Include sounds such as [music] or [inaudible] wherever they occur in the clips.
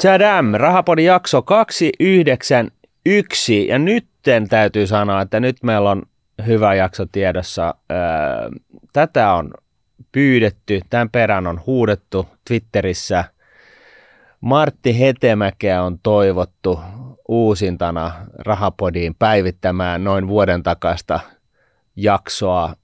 Chadam, Rahapodin jakso 291 ja nytten täytyy sanoa, että nyt meillä on hyvä jakso tiedossa. Tätä on pyydetty, tämän perään on huudettu Twitterissä. Martti Hetemäkeä on toivottu uusintana Rahapodiin päivittämään noin vuoden takasta jaksoa,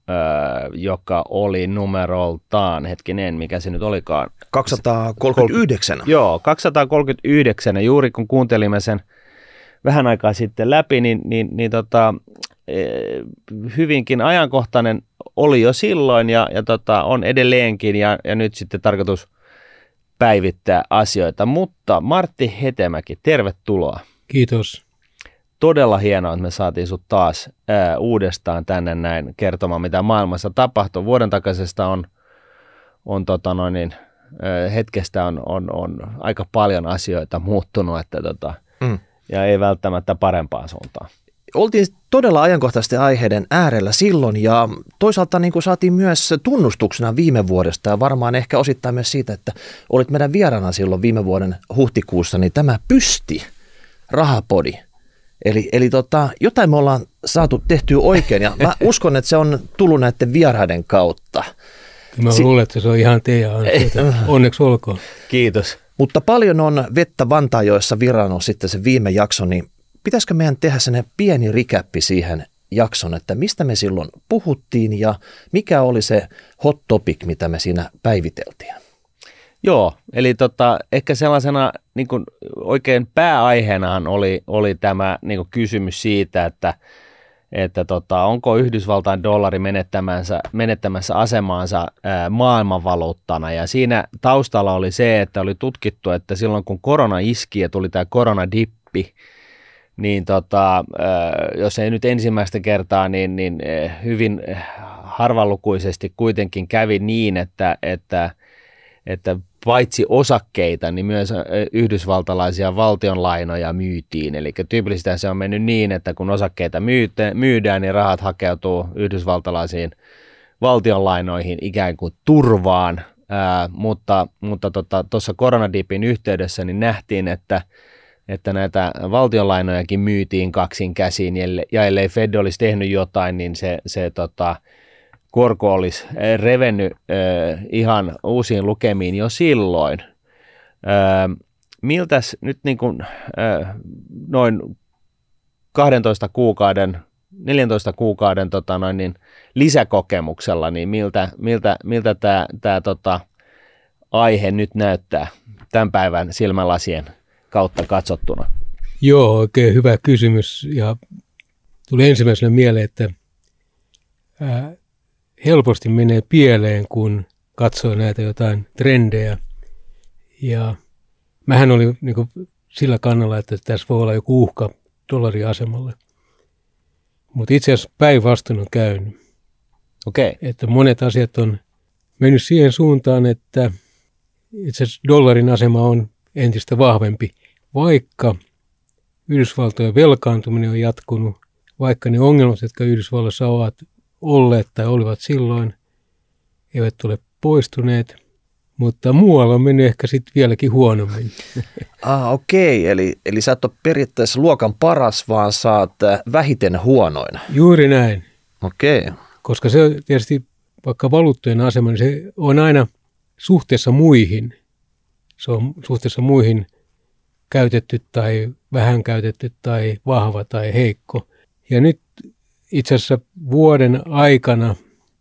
joka oli numeroltaan, hetkinen, mikä se nyt olikaan? 239. Joo, 239. Ja juuri kun kuuntelimme sen vähän aikaa sitten läpi, niin, niin, niin tota, e, hyvinkin ajankohtainen oli jo silloin ja, ja tota, on edelleenkin ja, ja nyt sitten tarkoitus päivittää asioita. Mutta Martti Hetemäki, tervetuloa. Kiitos. Todella hienoa, että me saatiin sut taas ää, uudestaan tänne näin kertomaan, mitä maailmassa tapahtuu. Vuoden takaisesta on, on tota noin, niin, ää, hetkestä on, on, on, aika paljon asioita muuttunut, että tota, mm. ja ei välttämättä parempaan suuntaan oltiin todella ajankohtaisten aiheiden äärellä silloin ja toisaalta niin kuin saatiin myös tunnustuksena viime vuodesta ja varmaan ehkä osittain myös siitä, että olit meidän vieraana silloin viime vuoden huhtikuussa, niin tämä pysti rahapodi. Eli, eli tota, jotain me ollaan saatu tehtyä oikein ja mä [laughs] uskon, että se on tullut näiden vieraiden kautta. Mä si- luulen, että se on ihan teidän ansiota. [laughs] Onneksi olkoon. Kiitos. Mutta paljon on vettä Vantaajoissa virannut sitten se viime jakso, niin pitäisikö meidän tehdä sellainen pieni rikäppi siihen jakson, että mistä me silloin puhuttiin ja mikä oli se hot topic, mitä me siinä päiviteltiin? Joo, eli tota, ehkä sellaisena niin kuin oikein pääaiheenahan oli, oli tämä niin kuin kysymys siitä, että, että tota, onko Yhdysvaltain dollari menettämänsä, menettämässä asemaansa ää, maailmanvaluuttana. Ja siinä taustalla oli se, että oli tutkittu, että silloin kun korona iski ja tuli tämä koronadippi, niin tota, jos ei nyt ensimmäistä kertaa, niin, niin hyvin harvalukuisesti kuitenkin kävi niin, että, että, että paitsi osakkeita, niin myös yhdysvaltalaisia valtionlainoja myytiin. Eli tyypillisesti se on mennyt niin, että kun osakkeita myydään, niin rahat hakeutuu yhdysvaltalaisiin valtionlainoihin ikään kuin turvaan. Ää, mutta mutta tuossa tota, koronadipin yhteydessä niin nähtiin, että että näitä valtionlainojakin myytiin kaksin käsiin, ja ellei Fed olisi tehnyt jotain, niin se, se tota, korko olisi eh, revennyt äh, ihan uusiin lukemiin jo silloin. Äh, miltäs nyt niin kuin, äh, noin 12 kuukauden, 14 kuukauden tota noin, niin lisäkokemuksella, niin miltä, miltä, miltä tämä, tämä tota, aihe nyt näyttää tämän päivän silmälasien kautta katsottuna? Joo, oikein hyvä kysymys. Ja tuli ensimmäisenä mieleen, että ää, helposti menee pieleen, kun katsoo näitä jotain trendejä. Ja mähän olin niin kuin, sillä kannalla, että tässä voi olla joku uhka dollariasemalle. Mutta itse asiassa päinvastoin on käynyt. Okay. Että monet asiat on mennyt siihen suuntaan, että itse asiassa dollarin asema on entistä vahvempi, vaikka Yhdysvaltojen velkaantuminen on jatkunut, vaikka ne ongelmat, jotka Yhdysvalloissa ovat olleet tai olivat silloin, eivät ole poistuneet, mutta muualla on mennyt ehkä sitten vieläkin huonommin. [laughs] Ah, okei, okay. eli, eli sä et ole periaatteessa luokan paras, vaan saat äh, vähiten huonoina. Juuri näin. Okei. Okay. Koska se tietysti, vaikka valuuttojen asema, niin se on aina suhteessa muihin – se on suhteessa muihin käytetty tai vähän käytetty tai vahva tai heikko. Ja nyt itse asiassa vuoden aikana,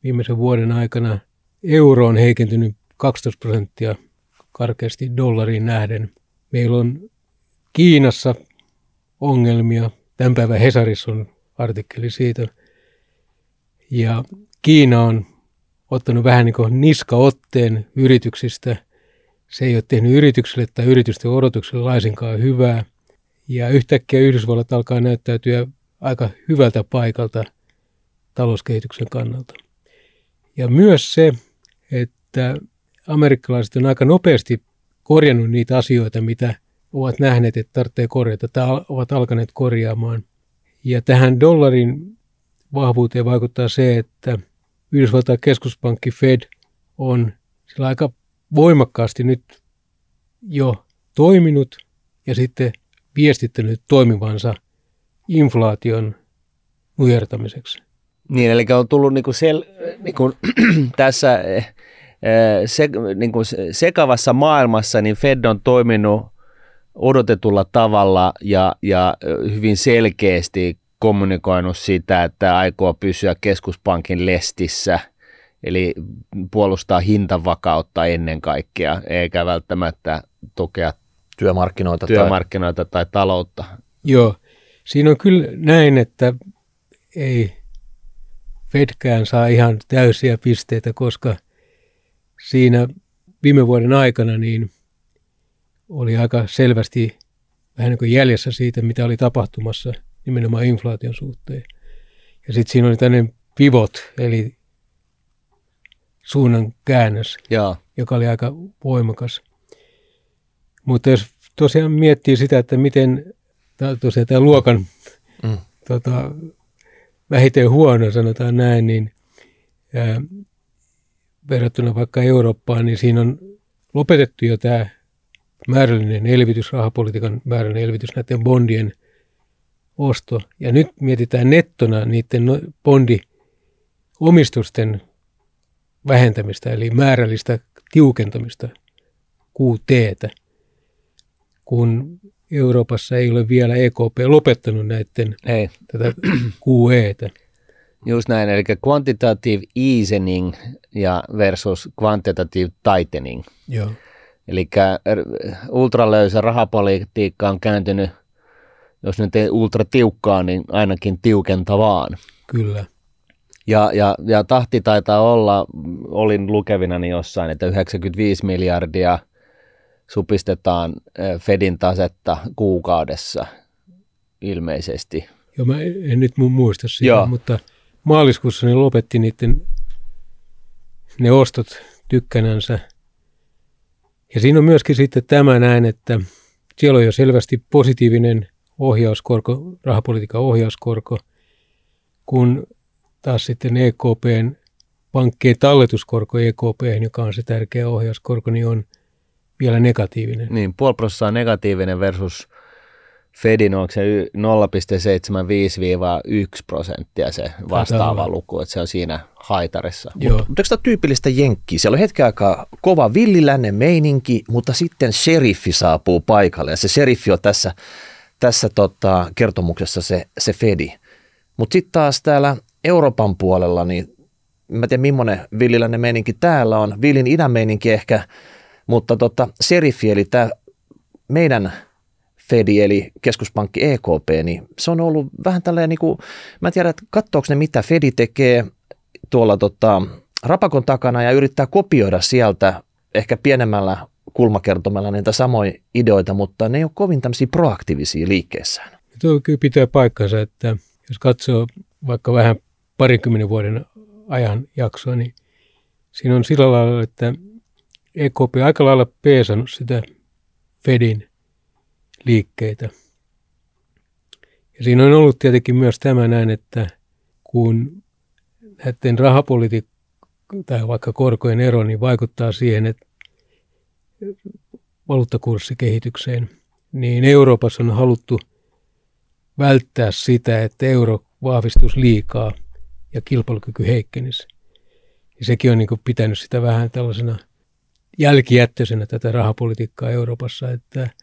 viimeisen vuoden aikana, euro on heikentynyt 12 prosenttia karkeasti dollariin nähden. Meillä on Kiinassa ongelmia. Tämän päivän Hesarissa on artikkeli siitä. Ja Kiina on ottanut vähän niin kuin niskaotteen yrityksistä se ei ole tehnyt yritykselle tai yritysten odotukselle laisinkaan hyvää. Ja yhtäkkiä Yhdysvallat alkaa näyttäytyä aika hyvältä paikalta talouskehityksen kannalta. Ja myös se, että amerikkalaiset on aika nopeasti korjannut niitä asioita, mitä ovat nähneet, että tarvitsee korjata, tai ovat alkaneet korjaamaan. Ja tähän dollarin vahvuuteen vaikuttaa se, että Yhdysvaltain keskuspankki Fed on sillä aika voimakkaasti nyt jo toiminut ja sitten viestittänyt toimivansa inflaation nujertamiseksi. Niin, eli on tullut niinku sel, niinku, [clears throat] tässä eh, se, niinku sekavassa maailmassa, niin Fed on toiminut odotetulla tavalla ja, ja hyvin selkeästi kommunikoinut sitä, että aikoo pysyä keskuspankin lestissä, eli puolustaa hintavakautta ennen kaikkea, eikä välttämättä tukea työmarkkinoita, työmarkkinoita tai, tai taloutta. Joo, siinä on kyllä näin, että ei Fedkään saa ihan täysiä pisteitä, koska siinä viime vuoden aikana niin oli aika selvästi vähän niin kuin jäljessä siitä, mitä oli tapahtumassa nimenomaan inflaation suhteen. Ja sitten siinä oli tämmöinen pivot, eli suunnan käännös, Jaa. joka oli aika voimakas. Mutta jos tosiaan miettii sitä, että miten tosiaan tämä luokan mm. tota, vähiten huono, sanotaan näin, niin ää, verrattuna vaikka Eurooppaan, niin siinä on lopetettu jo tämä määrällinen elvytys, rahapolitiikan määrällinen elvytys, näiden bondien osto. Ja nyt mietitään nettona niiden no, bondiomistusten vähentämistä, eli määrällistä tiukentamista, QT, kun Euroopassa ei ole vielä EKP lopettanut näiden ei. tätä [clears throat] QEtä. Just näin, eli quantitative easing ja versus quantitative tightening. Joo. Eli ultralöysä rahapolitiikka on kääntynyt, jos nyt ei ultra tiukkaa, niin ainakin tiukentavaan. Kyllä. Ja, ja, ja tahti taitaa olla, olin lukevinani jossain, että 95 miljardia supistetaan Fedin tasetta kuukaudessa ilmeisesti. Joo, mä en nyt muista sitä, Joo. mutta maaliskuussa ne lopetti niiden ne ostot tykkänänsä – ja siinä on myöskin sitten tämä näin, että siellä on jo selvästi positiivinen ohjauskorko, rahapolitiikan ohjauskorko, kun taas sitten EKPn pankkien talletuskorko EKP, joka on se tärkeä ohjauskorko, niin on vielä negatiivinen. Niin, puoli prosenttia negatiivinen versus Fedin onko se 0,75-1 prosenttia se vastaava luku, että se on siinä haitarissa. Mutta eikö tämä tyypillistä jenkkiä? Siellä on hetken aikaa kova villilännen meininki, mutta sitten sheriffi saapuu paikalle ja se sheriffi on tässä, tässä tota, kertomuksessa se, se Fedi. Mutta sitten taas täällä Euroopan puolella, niin mä en tiedä millainen villilännen meininki täällä on, villin idän meininki ehkä, mutta tota, seriffi eli tämä meidän – Fedi eli keskuspankki EKP, niin se on ollut vähän tällainen, niin kuin, mä en tiedä, että katsoako ne mitä Fedi tekee tuolla tota, rapakon takana ja yrittää kopioida sieltä ehkä pienemmällä kulmakertomalla niitä samoja ideoita, mutta ne ei ole kovin tämmöisiä proaktiivisia liikkeessään. Tuo kyllä pitää paikkansa, että jos katsoo vaikka vähän parikymmenen vuoden ajan jaksoa, niin siinä on sillä lailla, että EKP aika lailla peesannut sitä Fedin liikkeitä. Ja siinä on ollut tietenkin myös tämä näin, että kun näiden rahapolitiikka tai vaikka korkojen ero, niin vaikuttaa siihen, että valuuttakurssikehitykseen, niin Euroopassa on haluttu välttää sitä, että euro vahvistus liikaa ja kilpailukyky heikkenisi. Ja sekin on niin pitänyt sitä vähän tällaisena jälkijättöisenä tätä rahapolitiikkaa Euroopassa, että –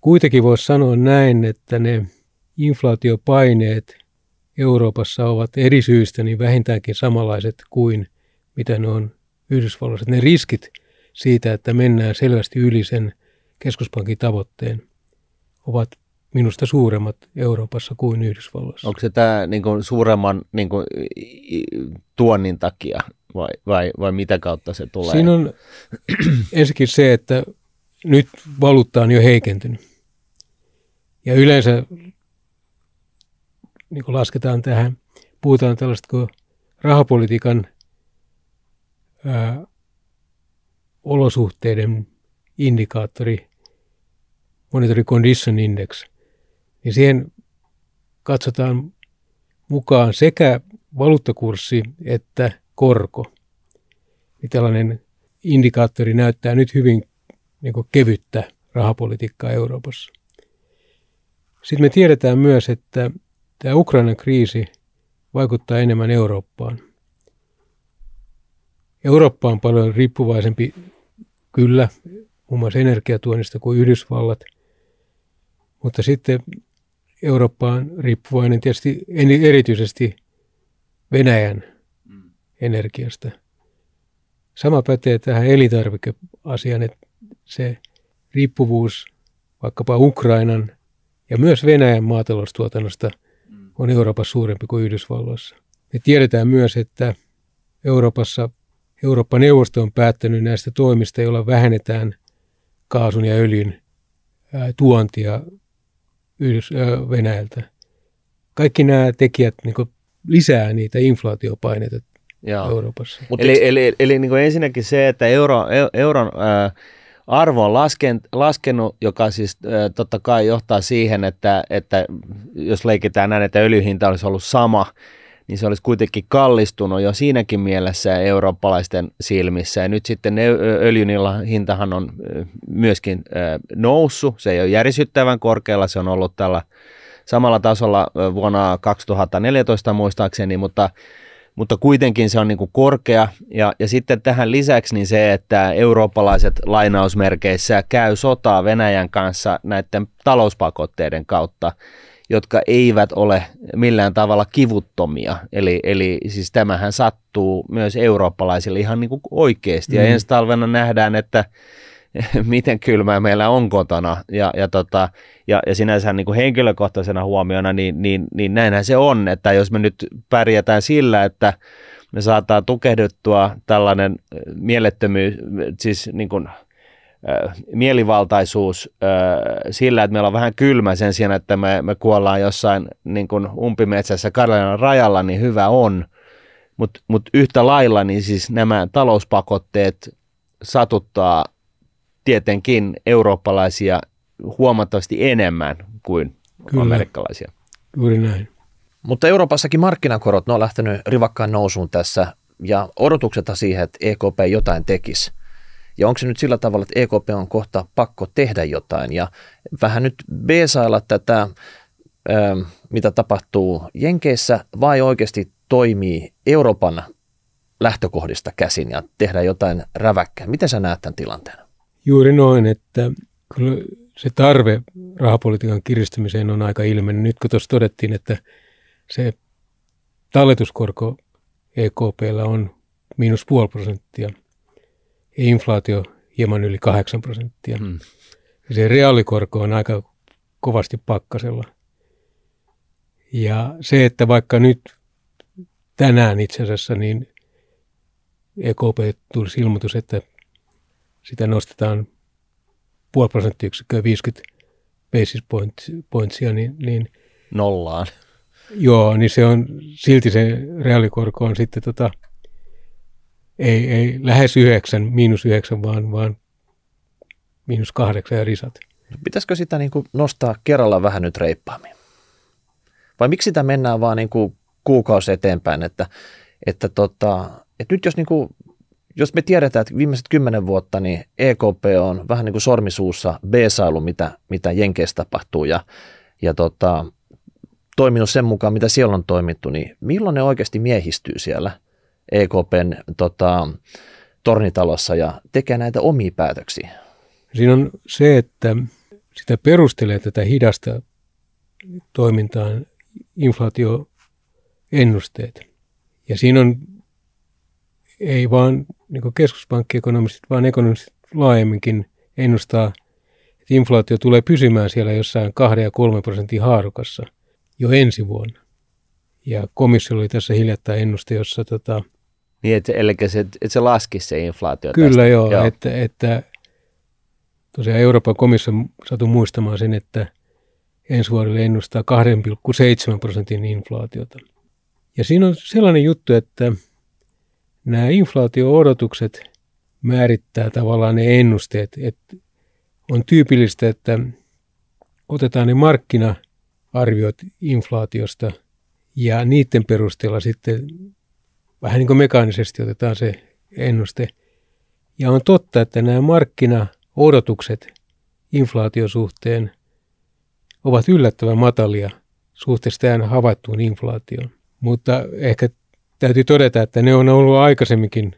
Kuitenkin voisi sanoa näin, että ne inflaatiopaineet Euroopassa ovat eri syistä niin vähintäänkin samanlaiset kuin mitä ne on Yhdysvalloissa. Ne riskit siitä, että mennään selvästi yli sen keskuspankin tavoitteen, ovat minusta suuremmat Euroopassa kuin Yhdysvalloissa. Onko se tämä niin kuin, suuremman niin kuin, tuonnin takia vai, vai, vai mitä kautta se tulee? Siinä on [clears throat] ensinnäkin se, että nyt valuutta on jo heikentynyt. Ja yleensä niin kuin lasketaan tähän, puhutaan tällaista kuin rahapolitiikan ää, olosuhteiden indikaattori, Monetary Condition Index, niin siihen katsotaan mukaan sekä valuuttakurssi että korko. Niin tällainen indikaattori näyttää nyt hyvin niin kevyttä rahapolitiikkaa Euroopassa. Sitten me tiedetään myös, että tämä Ukrainan kriisi vaikuttaa enemmän Eurooppaan. Eurooppa on paljon riippuvaisempi, kyllä, muun muassa energiatuonnista kuin Yhdysvallat, mutta sitten Eurooppa on riippuvainen tietysti erityisesti Venäjän energiasta. Sama pätee tähän elintarvikeasiaan, että se riippuvuus vaikkapa Ukrainan ja myös Venäjän maataloustuotannosta on Euroopassa suurempi kuin Yhdysvalloissa. Me tiedetään myös, että Euroopassa Eurooppa-neuvosto on päättänyt näistä toimista, joilla vähennetään kaasun ja öljyn tuontia Venäjältä. Kaikki nämä tekijät niin lisää niitä inflaatiopaineita Joo. Euroopassa. Mut eli, eli, eli, eli niin ensinnäkin se, että euro, euron ää, arvo on lasken, laskenut, joka siis ää, totta kai johtaa siihen, että, että jos leikitään näin, että öljyhinta olisi ollut sama, niin se olisi kuitenkin kallistunut jo siinäkin mielessä eurooppalaisten silmissä. Ja nyt sitten öljyn hintahan on myöskin noussut. Se ei ole järisyttävän korkealla, se on ollut tällä samalla tasolla vuonna 2014 muistaakseni, mutta mutta kuitenkin se on niin kuin korkea. Ja, ja sitten tähän lisäksi niin se, että eurooppalaiset lainausmerkeissä käy sotaa Venäjän kanssa näiden talouspakotteiden kautta, jotka eivät ole millään tavalla kivuttomia. Eli, eli siis tämähän sattuu myös eurooppalaisille ihan niin kuin oikeasti. Ja mm. ensi talvena nähdään, että [laughs] miten kylmää meillä on kotona. Ja, ja, tota, ja, ja sinänsä niin kuin henkilökohtaisena huomiona, niin, niin, niin näinhän se on, että jos me nyt pärjätään sillä, että me saattaa tukehduttua tällainen mielettömyys, siis niin kuin, mielivaltaisuus sillä, että meillä on vähän kylmä sen sijaan, että me, me kuollaan jossain niin kuin umpimetsässä Karjalainen rajalla, niin hyvä on. Mutta mut yhtä lailla niin siis nämä talouspakotteet satuttaa tietenkin eurooppalaisia huomattavasti enemmän kuin Kyllä. amerikkalaisia. Juuri näin. Mutta Euroopassakin markkinakorot, ne on lähtenyt rivakkaan nousuun tässä ja odotukseta siihen, että EKP jotain tekisi. Ja onko se nyt sillä tavalla, että EKP on kohta pakko tehdä jotain ja vähän nyt beesailla tätä, mitä tapahtuu Jenkeissä vai oikeasti toimii Euroopan lähtökohdista käsin ja tehdä jotain räväkkää. Miten sä näet tämän tilanteen? Juuri noin, että kyllä se tarve rahapolitiikan kiristämiseen on aika ilmeinen. Nyt kun tuossa todettiin, että se talletuskorko EKPllä on miinus puoli prosenttia ja inflaatio hieman yli 8 prosenttia. Hmm. Se reaalikorko on aika kovasti pakkasella. Ja se, että vaikka nyt tänään itse asiassa, niin EKP tulisi ilmoitus, että sitä nostetaan puoli prosenttiyksikköä 50 basis pointsia, niin, niin nollaan. Joo, niin se on, silti se reaalikorko on sitten tota, ei, ei lähes yhdeksän, miinus yhdeksän, vaan, vaan miinus kahdeksan ja risat. Pitäisikö sitä niin kuin nostaa kerralla vähän nyt reippaammin? Vai miksi sitä mennään vaan niin kuin kuukausi eteenpäin, että, että, tota, että nyt jos niin kuin jos me tiedetään, että viimeiset kymmenen vuotta niin EKP on vähän niin kuin sormisuussa B-sailu, mitä, mitä Jenkeissä tapahtuu ja, ja tota, toiminut sen mukaan, mitä siellä on toimittu, niin milloin ne oikeasti miehistyy siellä EKPn tota, tornitalossa ja tekee näitä omia päätöksiä? Siinä on se, että sitä perustelee tätä hidasta toimintaan inflaatioennusteet. Ja siinä on ei vaan niin keskuspankkiekonomistit, vaan ekonomistit laajemminkin ennustaa, että inflaatio tulee pysymään siellä jossain 2 ja 3 prosentin haarukassa jo ensi vuonna. Ja komissio oli tässä hiljattain ennuste, jossa tota, niin, että, eli se, että se laskisi se inflaatio Kyllä tästä. joo, joo. Että, että tosiaan Euroopan komissio satu muistamaan sen, että ensi vuodelle ennustaa 2,7 prosentin inflaatiota. Ja siinä on sellainen juttu, että nämä inflaatio-odotukset määrittää tavallaan ne ennusteet. Että on tyypillistä, että otetaan ne markkina-arviot inflaatiosta ja niiden perusteella sitten vähän niin kuin mekaanisesti otetaan se ennuste. Ja on totta, että nämä markkina-odotukset inflaatiosuhteen ovat yllättävän matalia suhteessa tähän havaittuun inflaatioon. Mutta ehkä täytyy todeta, että ne on ollut aikaisemminkin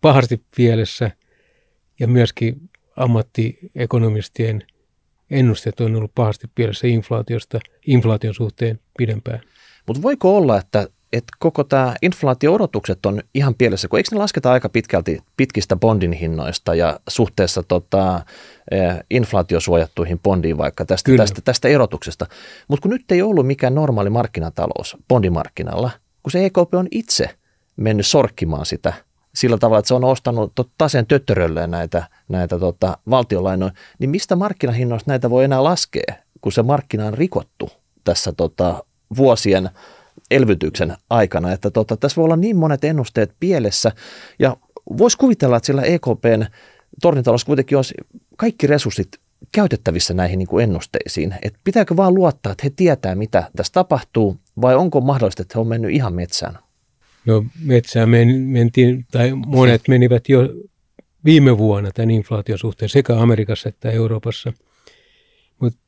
pahasti pielessä ja myöskin ammattiekonomistien ennusteet on ollut pahasti pielessä inflaatiosta, inflaation suhteen pidempään. Mutta voiko olla, että, että koko tämä inflaatio-odotukset on ihan pielessä, kun eikö ne lasketa aika pitkälti pitkistä bondin hinnoista ja suhteessa tota, eh, inflaatiosuojattuihin bondiin vaikka tästä, tästä, tästä erotuksesta. Mutta kun nyt ei ollut mikään normaali markkinatalous bondimarkkinalla, kun se EKP on itse mennyt sorkkimaan sitä sillä tavalla, että se on ostanut taseen töttörölleen näitä, näitä tota, valtiolainoja, niin mistä markkinahinnoista näitä voi enää laskea, kun se markkina on rikottu tässä tota, vuosien elvytyksen aikana, että tota, tässä voi olla niin monet ennusteet pielessä ja voisi kuvitella, että sillä EKPn tornintalous kuitenkin olisi kaikki resurssit käytettävissä näihin niin kuin ennusteisiin. Et pitääkö vaan luottaa, että he tietää, mitä tässä tapahtuu, vai onko mahdollista, että he on mennyt ihan metsään? No metsään men, mentiin, tai monet menivät jo viime vuonna tämän inflaation suhteen sekä Amerikassa että Euroopassa. Mutta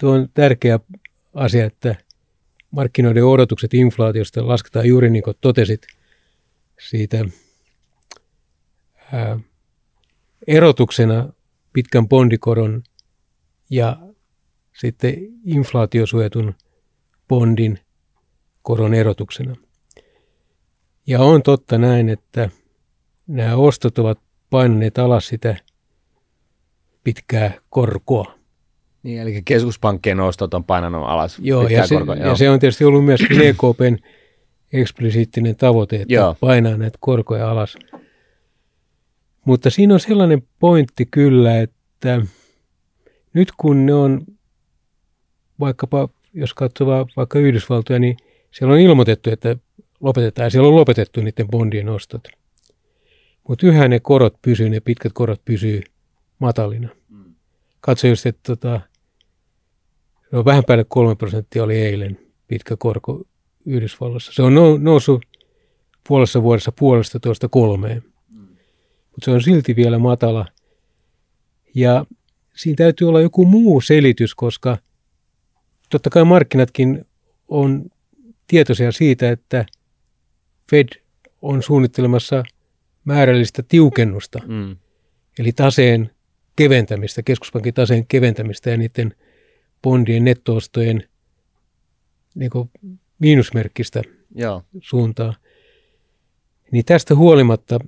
tuo on tärkeä asia, että markkinoiden odotukset inflaatiosta lasketaan juuri niin kuin totesit siitä ää, erotuksena pitkän bondikoron ja sitten inflaatiosuojatun bondin koron erotuksena. Ja on totta näin, että nämä ostot ovat painaneet alas sitä pitkää korkoa. Niin, eli keskuspankkien ostot on painanut alas joo, ja se, korkoa. Joo. ja se on tietysti ollut myös [clears throat] EKPn eksplisiittinen tavoite, että joo. painaa näitä korkoja alas. Mutta siinä on sellainen pointti kyllä, että nyt kun ne on vaikkapa, jos katsoo vaikka Yhdysvaltoja, niin siellä on ilmoitettu, että lopetetaan. Ja siellä on lopetettu niiden bondien ostot. Mutta yhä ne korot pysyy, ne pitkät korot pysyy matalina. Katso just, että tota, no vähän päälle 3 prosenttia oli eilen pitkä korko Yhdysvalloissa. Se on noussut puolessa vuodessa puolesta tuosta kolmeen. Mutta se on silti vielä matala. Ja siinä täytyy olla joku muu selitys, koska totta kai markkinatkin on tietoisia siitä, että – Fed on suunnittelemassa määrällistä tiukennusta, mm. eli taseen keventämistä, keskuspankin taseen keventämistä ja niiden bondien nettoostojen niin miinusmerkkistä Joo. suuntaa. Niin tästä huolimatta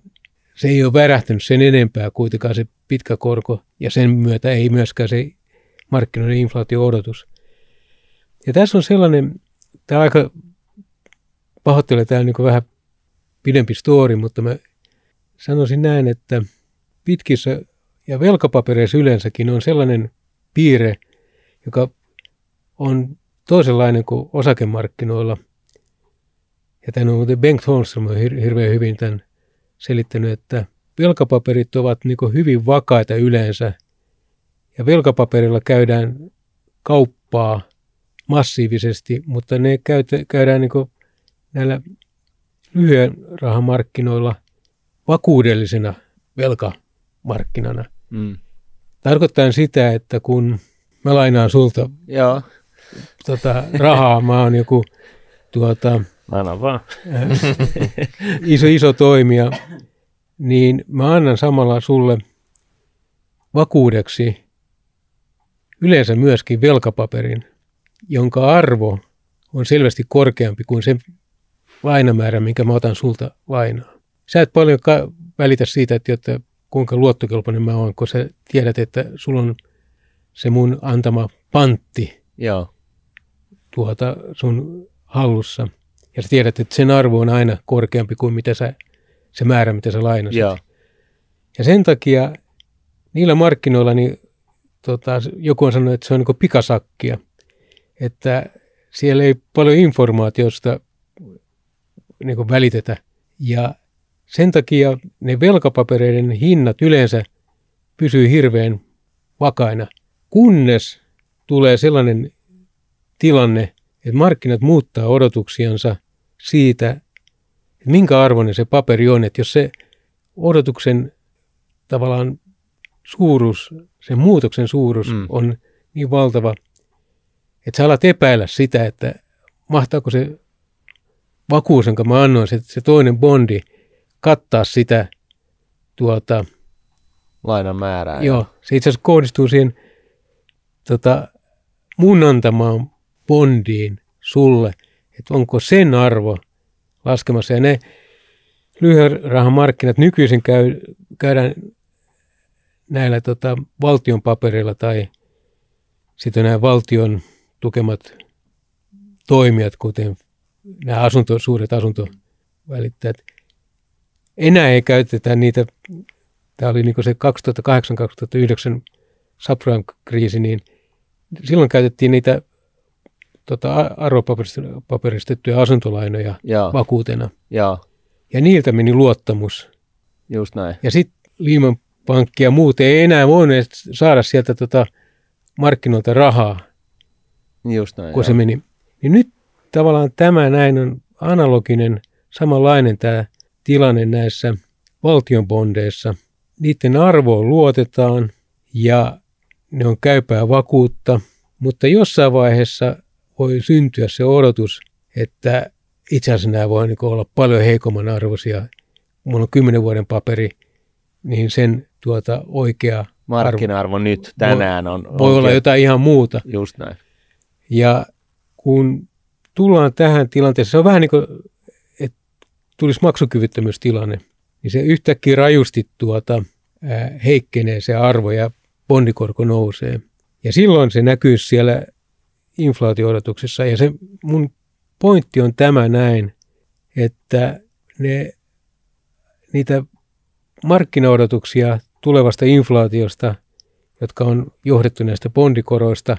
se ei ole värähtänyt sen enempää kuitenkaan se pitkä korko ja sen myötä ei myöskään se markkinoiden inflaatio-odotus. Ja tässä on sellainen, tämä aika pahoittelen, tämä niin vähän pidempi story, mutta mä sanoisin näin, että pitkissä ja velkapapereissa yleensäkin on sellainen piirre, joka on toisenlainen kuin osakemarkkinoilla. Ja tämän on muuten Bengt Holmström on hirveän hyvin tämän selittänyt, että velkapaperit ovat niin hyvin vakaita yleensä. Ja velkapaperilla käydään kauppaa massiivisesti, mutta ne käydään niin näillä lyhyen rahan markkinoilla vakuudellisena velkamarkkinana. Mm. Tarkoittaa sitä, että kun mä lainaan sulta Joo. Tota, rahaa, mä oon joku tuota, Anna vaan. [laughs] iso, iso toimija, niin mä annan samalla sulle vakuudeksi yleensä myöskin velkapaperin, jonka arvo on selvästi korkeampi kuin se lainamäärä, minkä mä otan sulta lainaa. Sä et paljon ka- välitä siitä, että, että kuinka luottokelpoinen mä oon, kun sä tiedät, että sulla on se mun antama pantti Joo. Tuota sun hallussa. Ja sä tiedät, että sen arvo on aina korkeampi kuin mitä sä, se määrä, mitä sä lainasit. Joo. Ja sen takia niillä markkinoilla niin, tota, joku on sanonut, että se on niin pikasakkia. Että siellä ei paljon informaatiosta niin kuin välitetä. Ja sen takia ne velkapapereiden hinnat yleensä pysyy hirveän vakaina, kunnes tulee sellainen tilanne, että markkinat muuttaa odotuksiansa siitä, että minkä arvoinen se paperi on. Että jos se odotuksen tavallaan suuruus, sen muutoksen suuruus mm. on niin valtava, että sä alat epäillä sitä, että mahtaako se vakuus, jonka mä annoin, se, se toinen bondi, kattaa sitä tuota, Lainan määrää. joo, se itse asiassa kohdistuu siihen tota, mun antamaan bondiin sulle, että onko sen arvo laskemassa. Ja ne lyhyen rahan markkinat nykyisin käy, käydään näillä tota, valtion papereilla tai sitten nämä valtion tukemat toimijat, kuten nämä asunto, suuret asuntovälittäjät. Enää ei käytetä niitä, tämä oli niin se 2008-2009 subprime-kriisi, niin silloin käytettiin niitä tota, arvopaperistettuja asuntolainoja Joo, vakuutena. joo, Ja niiltä meni luottamus. just näin. Ja sitten Lehman Pankki ja muut ei enää voineet saada sieltä tota markkinoilta rahaa, Just näin. kun joo. se meni. Niin nyt tavallaan tämä näin on analoginen, samanlainen tämä tilanne näissä valtionbondeissa. Niiden arvoon luotetaan ja ne on käypää vakuutta, mutta jossain vaiheessa voi syntyä se odotus, että itse asiassa nämä voi niin olla paljon heikomman arvoisia. Mulla on kymmenen vuoden paperi, niin sen tuota oikea arvo Markkina-arvo nyt tänään on... voi on olla jotain ihan muuta. Just näin. Ja kun tullaan tähän tilanteeseen, se on vähän niin kuin, että tulisi maksukyvyttömyystilanne, niin se yhtäkkiä rajusti tuota, heikkenee se arvo ja bondikorko nousee. Ja silloin se näkyy siellä inflaatio-odotuksessa. Ja se mun pointti on tämä näin, että ne, niitä markkinaodotuksia tulevasta inflaatiosta, jotka on johdettu näistä bondikoroista,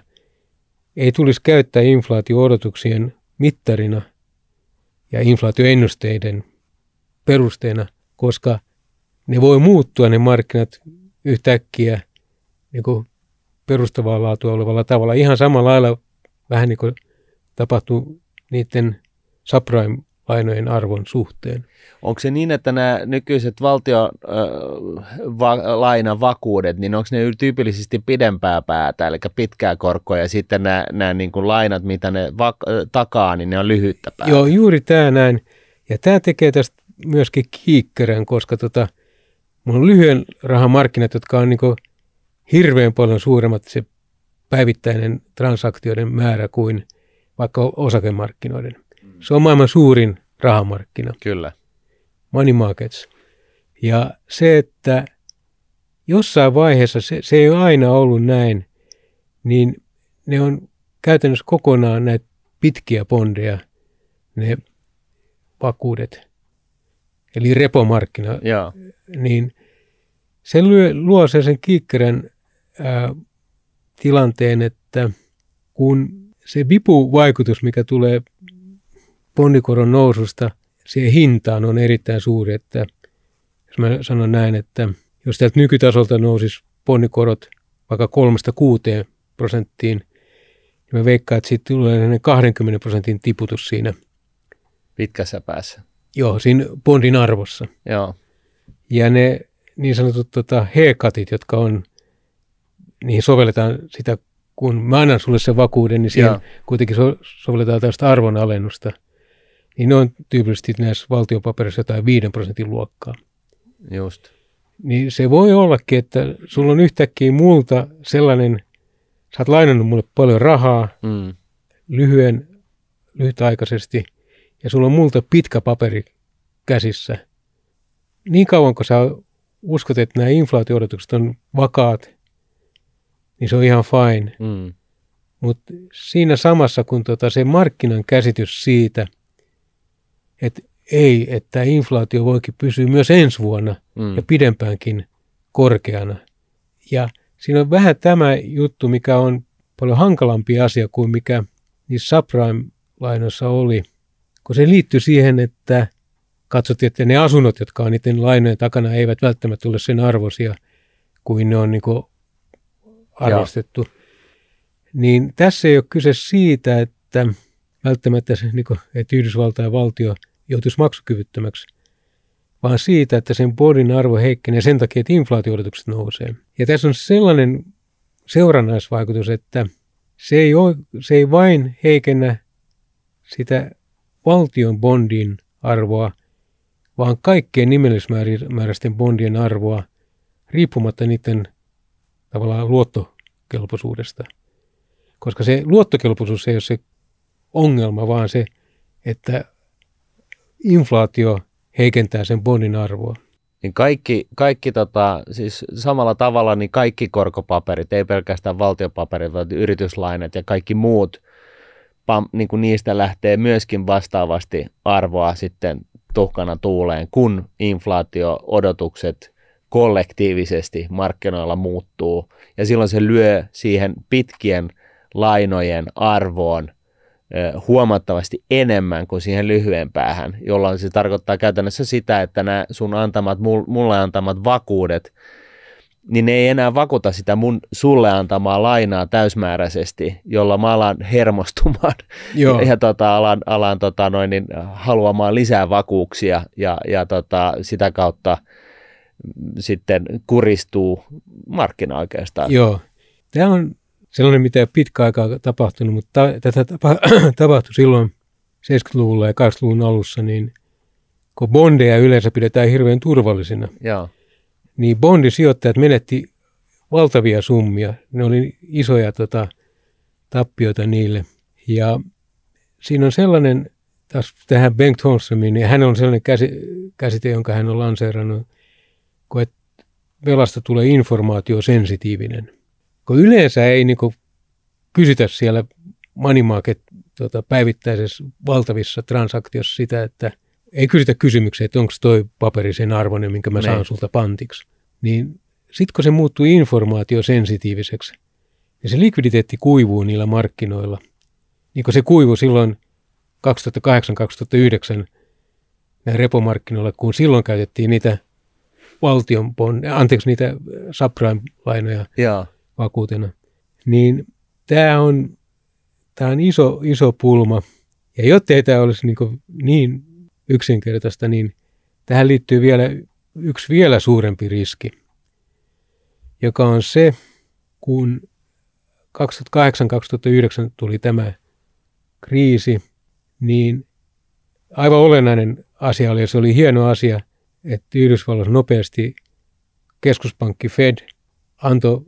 ei tulisi käyttää inflaatio-odotuksien mittarina ja inflaatioennusteiden perusteena, koska ne voi muuttua ne markkinat yhtäkkiä niin kuin perustavaa laatua olevalla tavalla. Ihan samalla lailla vähän niin kuin tapahtuu niiden subprime-lainojen arvon suhteen. Onko se niin, että nämä nykyiset valtion äh, va, lainavakuudet, niin onko ne tyypillisesti pidempää päätä, eli pitkää korkoa, ja sitten nämä, nämä niin kuin lainat, mitä ne va, takaa, niin ne on lyhyttä päätä? Joo, juuri tämä näin. Ja tämä tekee tästä myöskin kiikkerän, koska tota, mulla on lyhyen rahan markkinat, jotka on niin hirveän paljon suuremmat se päivittäinen transaktioiden määrä kuin vaikka osakemarkkinoiden. Se on maailman suurin rahamarkkina, Kyllä. money markets. Ja se, että jossain vaiheessa, se, se ei ole aina ollut näin, niin ne on käytännössä kokonaan näitä pitkiä bondeja, ne vakuudet, eli repomarkkina, Joo, niin se lyö, luo sen, sen kiikkerän ää, tilanteen, että kun se vipuvaikutus, mikä tulee bondikoron noususta siihen hintaan on erittäin suuri, että jos mä sanon näin, että jos täältä nykytasolta nousisi bondikorot vaikka kolmesta kuuteen prosenttiin, niin mä veikkaan, että siitä tulee 20 prosentin tiputus siinä, pitkässä päässä. joo, siinä bondin arvossa. Joo, Ja ne niin sanotut tota, haircutit, jotka on, niihin sovelletaan sitä, kun mä annan sulle sen vakuuden, niin siihen Joo. kuitenkin so, sovelletaan tällaista arvonalennusta. Niin ne on tyypillisesti näissä valtiopaperissa jotain 5 prosentin luokkaa. just. Niin se voi ollakin, että sulla on yhtäkkiä multa sellainen, sä oot lainannut mulle paljon rahaa Mm. lyhyen, lyhytaikaisesti, ja sulla on multa pitkä paperi käsissä. Niin kauan kun sä uskot, että nämä inflaatio-odotukset on vakaat, niin se on ihan fine. Mm. Mutta siinä samassa, kun tota se markkinan käsitys siitä, että ei, että inflaatio voikin pysyä myös ensi vuonna Mm. ja pidempäänkin korkeana. Ja siinä on vähän tämä juttu, mikä on paljon hankalampi asia kuin mikä niissä subprime-lainoissa oli, kun se liittyy siihen, että katsottiin, että ne asunnot, jotka on niiden lainojen takana, eivät välttämättä ole sen arvoisia kuin ne on niin arvostettu. Niin tässä ei ole kyse siitä, että välttämättä se, niin kuin, että Yhdysvaltain valtio joutuisi maksukyvyttömäksi, vaan siitä, että sen bodin arvo heikkenee sen takia, että inflaatio-odotukset nousee. Ja tässä on sellainen seurannaisvaikutus, että se ei, ole, se ei vain heikennä sitä valtion bondin arvoa, vaan kaikkien nimellismääräisten bondien arvoa riippumatta niiden tavallaan luottokelpoisuudesta. Koska se luottokelpoisuus ei ole se ongelma, vaan se, että inflaatio heikentää sen bondin arvoa. Niin kaikki, kaikki tota, siis samalla tavalla niin kaikki korkopaperit, ei pelkästään valtiopaperit, vaan yrityslainat ja kaikki muut, pam, niin kuin niistä lähtee myöskin vastaavasti arvoa sitten tuhkana tuuleen, kun inflaatio-odotukset kollektiivisesti markkinoilla muuttuu. Ja silloin se lyö siihen pitkien lainojen arvoon huomattavasti enemmän kuin siihen lyhyen päähän, jolloin se tarkoittaa käytännössä sitä, että nämä sun antamat, mulle antamat vakuudet, niin ne ei enää vakuuta sitä mun sulle antamaa lainaa täysmääräisesti, jolla mä alan hermostumaan [laughs] Joo. ja, ja tota, alan, alan tota, noin, niin, haluamaan lisää vakuuksia ja, ja tota, sitä kautta sitten kuristuu markkina oikeastaan. Joo. Tämä on sellainen, mitä ei ole pitkä aikaa tapahtunut, mutta tätä [clears throat] tapahtui silloin 70-luvulla ja 80-luvun alussa, niin kun bondeja yleensä pidetään hirveän turvallisina, Joo. niin bondisijoittajat menetti valtavia summia. Ne oli isoja tota, tappioita niille. Ja siinä on sellainen, taas tähän Bengt Holmströmiin, niin hän on sellainen käsite, jonka hän on lanseerannut, kun että velasta tulee informaatiosensitiivinen kun yleensä ei niin kuin kysytä siellä money market tota, päivittäisessä valtavissa transaktiossa sitä, että ei kysytä kysymyksiä, että onko toi paperi sen arvoinen, minkä mä saan sulta pantiksi. Niin sitten kun se muuttuu informaatiosensitiiviseksi, niin se likviditeetti kuivuu niillä markkinoilla. Niin kuin se kuivuu silloin 2008-2009 repomarkkinoilla, kun silloin käytettiin niitä valtion, anteeksi, niitä subprime-lainoja. Joo vakuutena. Niin tämä on, tämä on iso, iso pulma. Ja jottei tämä olisi niin, niin yksinkertaista, niin tähän liittyy vielä yksi vielä suurempi riski, joka on se, kun 2008-2009 tuli tämä kriisi, niin aivan olennainen asia oli, ja se oli hieno asia, että Yhdysvalloissa nopeasti keskuspankki Fed antoi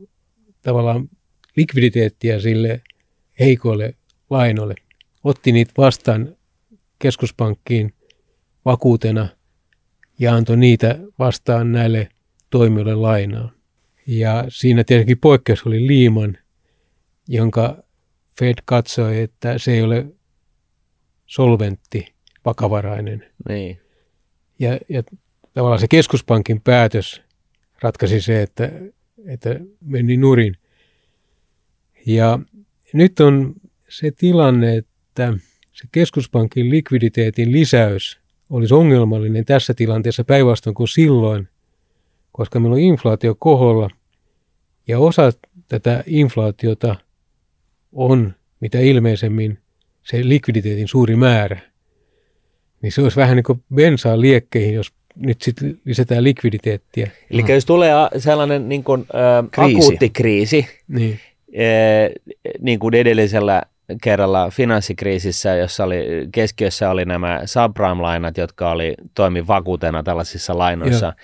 tavallaan likviditeettiä sille heikoille lainoille. Otti niitä vastaan keskuspankkiin vakuutena ja antoi niitä vastaan näille toimijoille lainaa. Ja siinä tietenkin poikkeus oli liiman, jonka Fed katsoi, että se ei ole solventti, vakavarainen. Niin. Ja, ja tavallaan se keskuspankin päätös ratkaisi se, että että meni nurin. Ja nyt on se tilanne, että se keskuspankin likviditeetin lisäys olisi ongelmallinen tässä tilanteessa päinvastoin kuin silloin, koska meillä on inflaatio koholla ja osa tätä inflaatiota on mitä ilmeisemmin se likviditeetin suuri määrä. Niin se olisi vähän niin kuin bensaa liekkeihin, jos nyt sitten lisätään likviditeettiä. Eli jos tulee sellainen niin kuin, ä, kriisi. akuutti kriisi, niin. Ä, niin kuin edellisellä kerralla finanssikriisissä, jossa oli, keskiössä oli nämä subprime-lainat, jotka oli, toimi vakuutena tällaisissa lainoissa, Joo.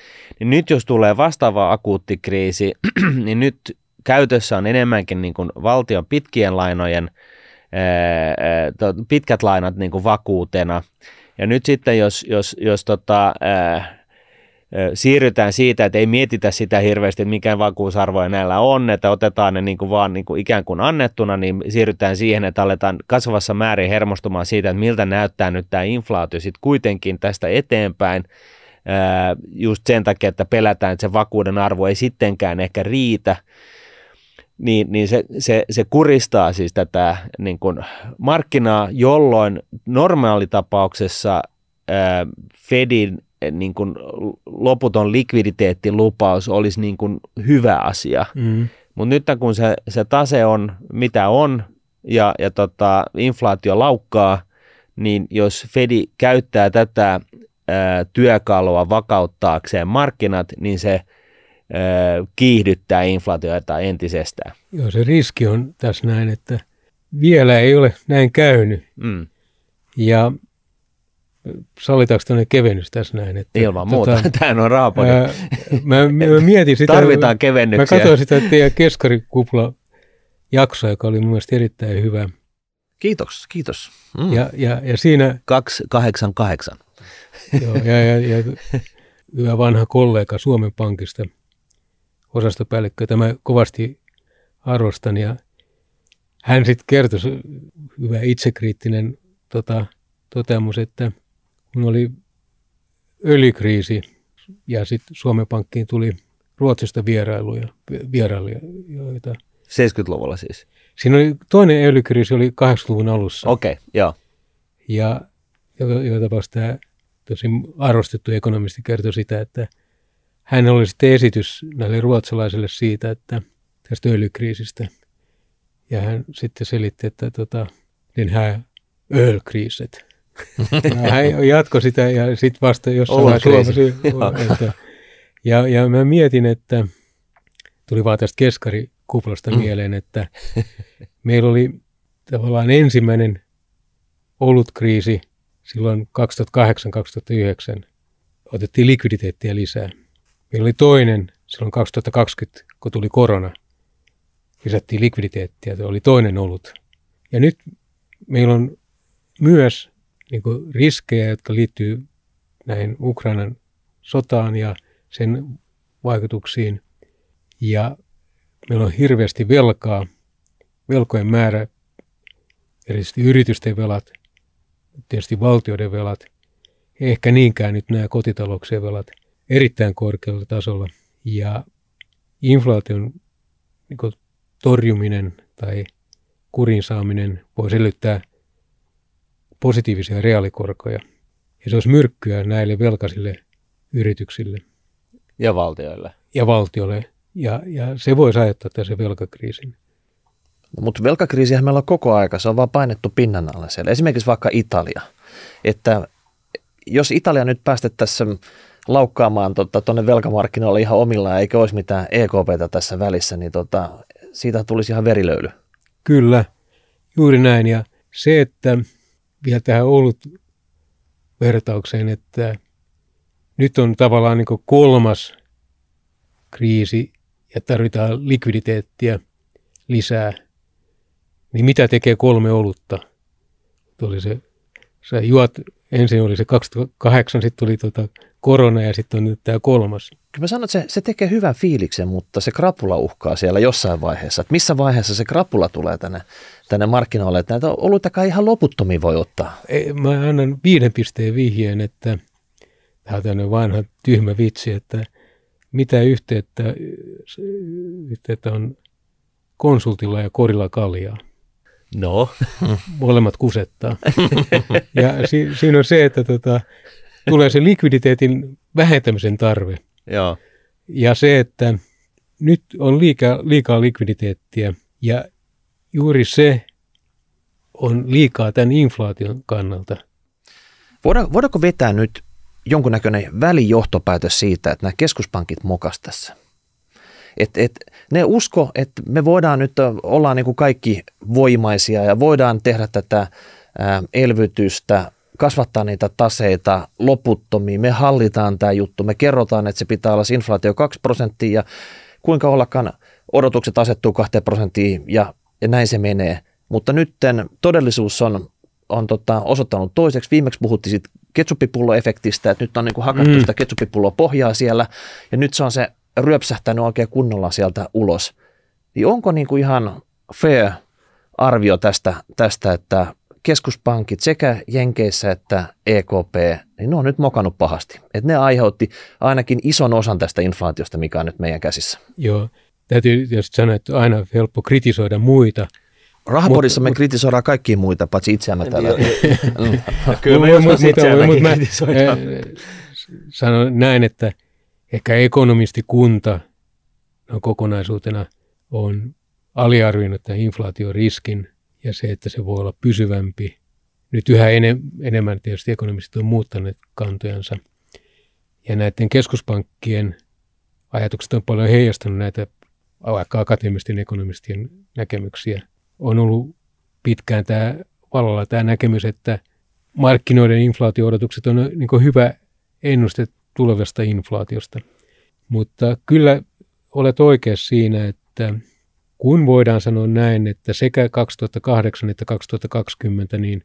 niin nyt jos tulee vastaava akuutti kriisi, [clears throat] niin nyt käytössä on enemmänkin niin kuin valtion pitkien lainojen, ää, pitkät lainat niin kuin vakuutena, ja nyt sitten, jos, jos, jos tota, ää, siirrytään siitä, että ei mietitä sitä hirveästi, että mikä vakuusarvoja näillä on, että otetaan ne niin kuin vaan niin kuin ikään kuin annettuna, niin siirrytään siihen, että aletaan kasvavassa määrin hermostumaan siitä, että miltä näyttää nyt tämä inflaatio sitten kuitenkin tästä eteenpäin, just sen takia, että pelätään, että se vakuuden arvo ei sittenkään ehkä riitä, niin, niin se, se, se kuristaa siis tätä niin kuin markkinaa, jolloin normaalitapauksessa ää, Fedin niin kuin loputon likviditeettilupaus olisi niin kuin hyvä asia. Mm. Mutta nyt kun se, se tase on mitä on ja, ja tota, inflaatio laukkaa, niin jos Fedi käyttää tätä ää, työkalua vakauttaakseen markkinat, niin se – kiihdyttää inflaatiota entisestään. Joo, se riski on tässä näin, että vielä ei ole näin käynyt. Mm. Ja sallitaanko tämmöinen kevennys tässä näin? Että, Ilman muuta. [laughs] tota, Tämä on raapodi. ää, mä, mä, mietin sitä. Tarvitaan Mä kevennyksiä. katsoin sitä teidän keskarikupla jaksoa, joka oli mun mielestä erittäin hyvä. Kiitos, kiitos. Mm. Ja, ja, ja siinä 288. Joo, ja, ja, ja [laughs] hyvä vanha kollega Suomen Pankista, osastopäällikkö, jota mä kovasti arvostan. Ja hän sitten kertoi, hyvä itsekriittinen tota, toteamus, että kun oli öljykriisi ja sitten Suomen Pankkiin tuli Ruotsista vierailuja, vierailuja joita 70-luvulla siis. Siinä oli toinen öljykriisi oli 80-luvun alussa. Okei, okay, joo. Ja joka, joka tapauksessa tämä tosi arvostettu ekonomisti kertoi sitä, että hän oli sitten esitys näille ruotsalaisille siitä, että tästä öljykriisistä. Ja hän sitten selitti, että tota, den här ölkriiset. [laughs] Hän jatkoi sitä ja sitten vasta jossain vaiheessa että, ja, ja mä mietin, että tuli vaan tästä keskarikuplasta Mm. mieleen, että meillä oli tavallaan ensimmäinen olutkriisi silloin 2008-2009. Otettiin likviditeettiä lisää. Meillä oli toinen silloin 2020, kun tuli korona. Lisättiin likviditeettiä, se oli toinen olut. Ja nyt meillä on myös niin kuin riskejä, jotka liittyy näihin Ukrainan sotaan ja sen vaikutuksiin. Ja meillä on hirveästi velkaa, velkojen määrä, erityisesti yritysten velat, tietysti valtioiden velat, ehkä niinkään nyt nämä kotitalouksien velat erittäin korkealla tasolla. Ja inflaation niin kuin, torjuminen tai kurin saaminen voi sellyttää positiivisia reaalikorkoja. Ja se olisi myrkkyä näille velkaisille yrityksille Ja valtioille. ja valtiolle. Ja, ja se voisi aiheuttaa tässä velkakriisin. Mutta velkakriisihän meillä on koko aika, se on vaan painettu pinnan alle siellä. Esimerkiksi vaikka Italia. Että jos Italia nyt päästettäisiin laukkaamaan tuonne tota, velkamarkkinoille ihan omillaan, eikä olisi mitään EKPtä tässä välissä, niin tota, siitä tulisi ihan verilöyly. Kyllä, juuri näin. Ja se, että vielä tähän ollut vertaukseen, että nyt on tavallaan niin kolmas kriisi ja tarvitaan likviditeettiä lisää, niin mitä tekee kolme olutta? Tuli se, sä juot, ensin oli se 2008, sitten tuli tota korona ja sitten on nyt tämä kolmas. Kyllä mä sanon, että se, se tekee hyvän fiiliksen, mutta se krapula uhkaa siellä jossain vaiheessa. Että missä vaiheessa se krapula tulee tänne, tänne markkinoille, että näitä oluitakaan ihan loputtomiin voi ottaa. Ei, Mä annan viiden pisteen vihjeen, että tämä on tämmöinen vanha tyhmä vitsi, että mitä yhteyttä, yhteyttä on konsultilla ja korilla kaljaa. No, Molemmat kusettaa. [laughs] ja si, siinä on se, että tota, tulee se likviditeetin vähentämisen tarve. joo. Ja se, että nyt on liikaa, liikaa likviditeettiä ja juuri se on liikaa tämän inflaation kannalta. Voidaan, voidaanko vetää nyt jonkunnäköinen välijohtopäätös siitä, että nämä keskuspankit mokas tässä? Et, et, ne usko, että me voidaan nyt olla niin kuin kaikki voimaisia ja voidaan tehdä tätä elvytystä, kasvattaa niitä taseita loputtomiin. Me hallitaan tämä juttu, me kerrotaan, että se pitää olla se inflaatio 2 prosenttia ja kuinka ollakaan odotukset asettuu 2 prosenttiin ja, ja näin se menee. Mutta nyt todellisuus on, on tota, osoittanut toiseksi. Viimeksi puhuttiin siitä ketsuppipulloefektistä, että nyt on niin kuin hakattu Mm. sitä ketsuppipulloa pohjaa siellä ja nyt se on se ryöpsähtänyt oikein kunnolla sieltä ulos. Niin onko niin kuin ihan fair arvio tästä, tästä, että keskuspankit sekä Jenkeissä että EKP, niin ne on nyt mokannut pahasti. Että ne aiheutti ainakin ison osan tästä inflaatiosta, mikä on nyt meidän käsissä. Joo, täytyy tietysti sanoa, että aina on helppo kritisoida muita. Rahapodissa me mut- kritisoidaan kaikkia muita, paitsi itseämme täällä. Mm. [laughs] Kyllä me Mut- joskus mut- itseämmekin kritisoidaan. Sanon näin, että ehkä ekonomistikunta no, kokonaisuutena on aliarvioinut tämän inflaatioriskin ja se, että se voi olla pysyvämpi. Nyt yhä enem, enemmän tietysti ekonomistit on muuttaneet kantojansa. Ja näiden keskuspankkien ajatukset on paljon heijastanut näitä vaikka akateemisten ekonomistien näkemyksiä. On ollut pitkään tämä valolla tämä näkemys, että markkinoiden inflaatio-odotukset on niin hyvä ennuste tulevasta inflaatiosta. Mutta kyllä olet oikeassa siinä, että kun voidaan sanoa näin, että sekä 2008 että 2020 niin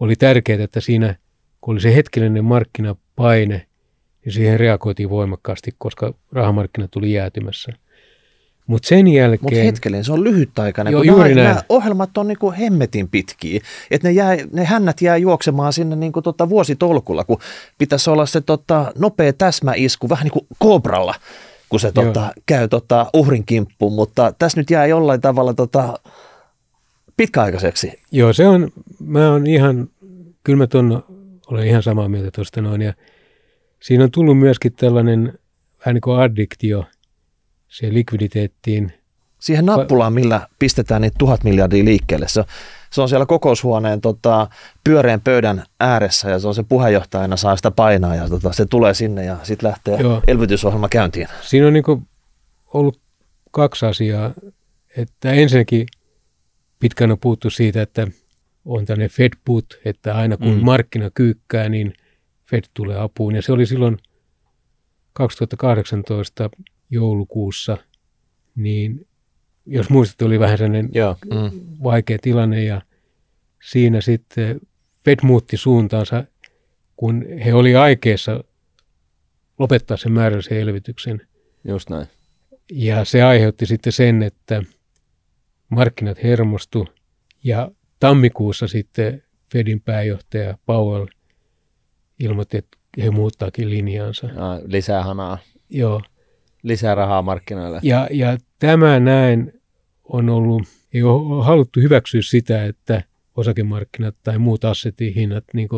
oli tärkeää, että siinä kun oli se hetkellinen markkinapaine, niin siihen reagoitiin voimakkaasti, koska rahamarkkina tuli jäätymässä. Mutta sen jälkeen... Mutta hetkellinen, se on lyhytaikainen, Joo, juuri nämä, nämä ohjelmat on niinku hemmetin pitkiä. Että ne, jää, ne hännät jää juoksemaan sinne niinku tota vuositolkulla, kun pitäisi olla se tota nopea täsmäisku, vähän niin kuin kobralla kun se tota, käy tota, uhrin kimppuun, mutta tässä nyt jää jollain tavalla tota, pitkäaikaiseksi. Joo, se on, mä oon ihan, kyllä mä ton, olen ihan samaa mieltä tuosta noin, ja siinä on tullut myöskin tällainen vähän niin kuin addiktio siihen likviditeettiin. Siihen nappulaan, millä pistetään niitä tuhat miljardia liikkeelle. Se, se on siellä kokoushuoneen tota, pyöreän pöydän ääressä ja se on se puheenjohtajana saa sitä painaa ja tota, se tulee sinne ja sitten lähtee Joo. elvytysohjelma käyntiin. Siinä on niin ollut kaksi asiaa. Että ensinnäkin pitkään on puhuttu siitä, että on tänne Fed put, että aina kun mm. markkina kyykkää, niin Fed tulee apuun. Ja se oli silloin 2018 joulukuussa, niin jos muistat, oli vähän sellainen Joo. Mm. vaikea tilanne ja siinä sitten Fed muutti suuntaansa, kun he oli aikeessa lopettaa sen määrällisen elvytyksen. Just näin. Ja se aiheutti sitten sen, että markkinat hermostu ja tammikuussa sitten Fedin pääjohtaja Powell ilmoitti, että he muuttaakin linjaansa. Ja, lisää hanaa. Joo. Lisää rahaa markkinoille. Ja, ja tämä näin on ollut, ei ole haluttu hyväksyä sitä, että osakemarkkinat tai muut assetihinnat niin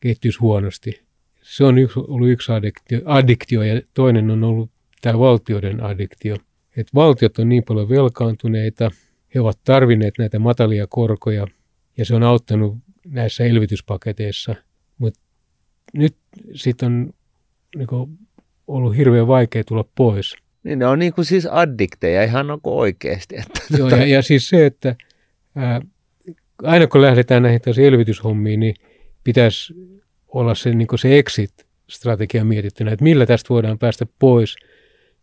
kehittyisi huonosti. Se on yksi, ollut yksi addiktio, addiktio ja toinen on ollut tämä valtioiden addiktio. Että valtiot on niin paljon velkaantuneita, he ovat tarvinneet näitä matalia korkoja ja se on auttanut näissä elvytyspaketeissa. Mutta nyt sitten on niin kuin, ollut hirveän vaikea tulla pois. Niin ne on niin kuin siis addikteja ihan niin oikeasti. Että Joo, tota- ja, ja siis se, että ää, aina kun lähdetään näihin elvytyshommiin, niin pitäisi olla se, niin se exit-strategia mietittynä, että millä tästä voidaan päästä pois.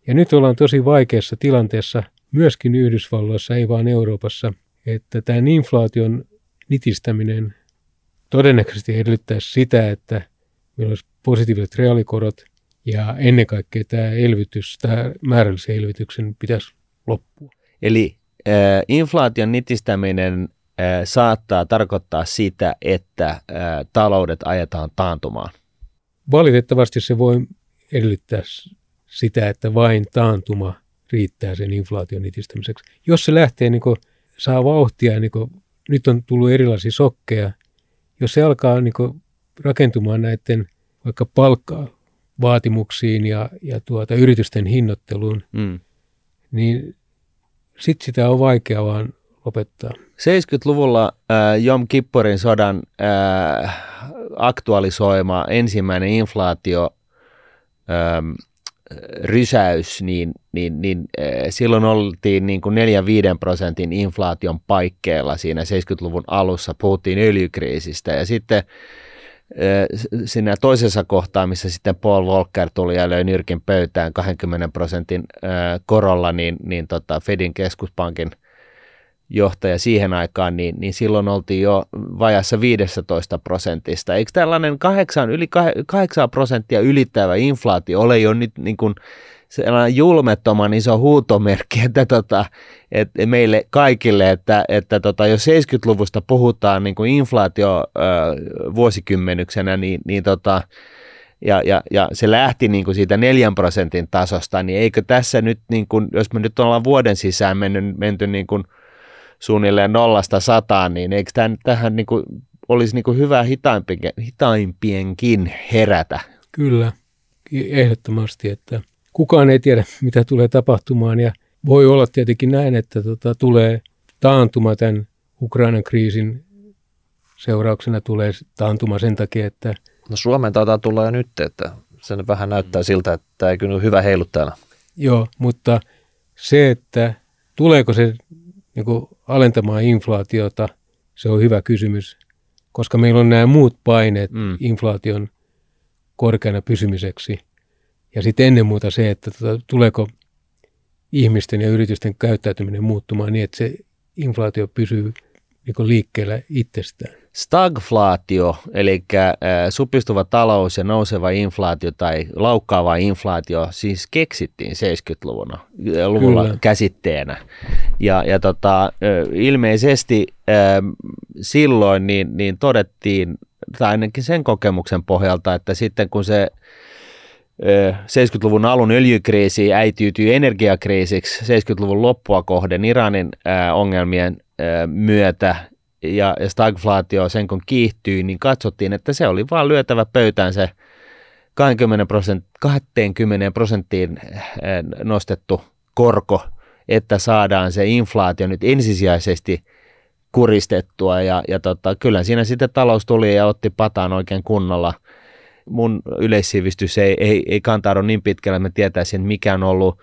Ja nyt ollaan tosi vaikeassa tilanteessa, myöskin Yhdysvalloissa, ei vaan Euroopassa, että tämän inflaation nitistäminen todennäköisesti edellyttäisi sitä, että meillä olisi positiiviset reaalikorot ja ennen kaikkea tämä elvytys, tämä määrällisen elvytyksen pitäisi loppua. Eli äh, inflaation nitistäminen äh, saattaa tarkoittaa sitä, että äh, taloudet ajetaan taantumaan. Valitettavasti se voi edellyttää sitä, että vain taantuma riittää sen inflaation nitistämiseksi. Jos se lähtee, niin kuin, saa vauhtia, niin kuin, nyt on tullut erilaisia sokkeja, jos se alkaa niin kuin, rakentumaan näiden vaikka palkkaa vaatimuksiin ja, ja tuota, yritysten hinnoitteluun, mm. niin sitten sitä on vaikea vaan lopettaa. 70-luvulla äh, Jom Kippurin sodan äh, aktualisoima ensimmäinen inflaatio ähm, rysäys, niin, niin, niin äh, silloin oltiin niin kuin 4-5 prosentin inflaation paikkeilla siinä 70-luvun alussa, puhuttiin öljykriisistä ja sitten siinä toisessa kohtaa, missä sitten Paul Volcker tuli ja löi nyrkin pöytään 20 prosentin korolla, niin, niin tota Fedin keskuspankin johtaja siihen aikaan, niin, niin silloin oltiin jo vajassa 15 prosentista. Eikö tällainen 8, yli 8 prosenttia ylittävä inflaatio ole jo nyt niin kuin sellainen julmettoman iso huutomerkki, että, tota, että meille kaikille, että, että tota, jos 70-luvusta puhutaan niin kuin inflaatio ö, vuosikymmenyksenä, niin, niin tota, ja, ja, ja se lähti niin kuin siitä neljän prosentin tasosta, niin eikö tässä nyt, niin kuin, jos me nyt ollaan vuoden sisään mennyt, menty niin kuin suunnilleen nollasta sataan, niin eikö tämän, tähän niin kuin, olisi niin kuin hyvä hitaimpienkin herätä? Kyllä, ehdottomasti, että – kukaan ei tiedä, [laughs] mitä tulee tapahtumaan ja voi olla tietenkin näin, että tota, tulee taantuma tämän Ukrainan kriisin seurauksena tulee taantuma sen takia, että... No Suomeen taitaa tulla jo nyt, että sen vähän näyttää siltä, että tämä ei kyllä hyvä heiluttajana. Joo, mutta se, että tuleeko se niin kuin, alentamaan inflaatiota, Se on hyvä kysymys, koska meillä on nämä muut paineet Mm. inflaation korkeana pysymiseksi. Ja sitten ennen muuta se, että tota, tuleeko ihmisten ja yritysten käyttäytyminen muuttumaan niin, että se inflaatio pysyy niin liikkeellä itsestään. Stagflaatio, eli äh, supistuva talous ja nouseva inflaatio tai laukkaava inflaatio, siis keksittiin 70-luvulla luvulla Kyllä. käsitteenä. Ja, ja tota, äh, ilmeisesti äh, silloin niin, niin todettiin, tai ainakin sen kokemuksen pohjalta, että sitten kun se 70-luvun alun öljykriisi äityytyi energiakriisiksi 70-luvun loppua kohden Iranin ongelmien myötä ja, stagflaatio sen kun kiihtyi, niin katsottiin, että se oli vaan lyötävä pöytään se 20, prosent, 20 prosenttiin nostettu korko, että saadaan se inflaatio nyt ensisijaisesti kuristettua ja, ja tota, kyllä siinä sitten talous tuli ja otti pataan oikein kunnolla. Mun yleissivistys ei, ei, ei kantaudu niin pitkälle, että mä tietäisin, mikä on ollut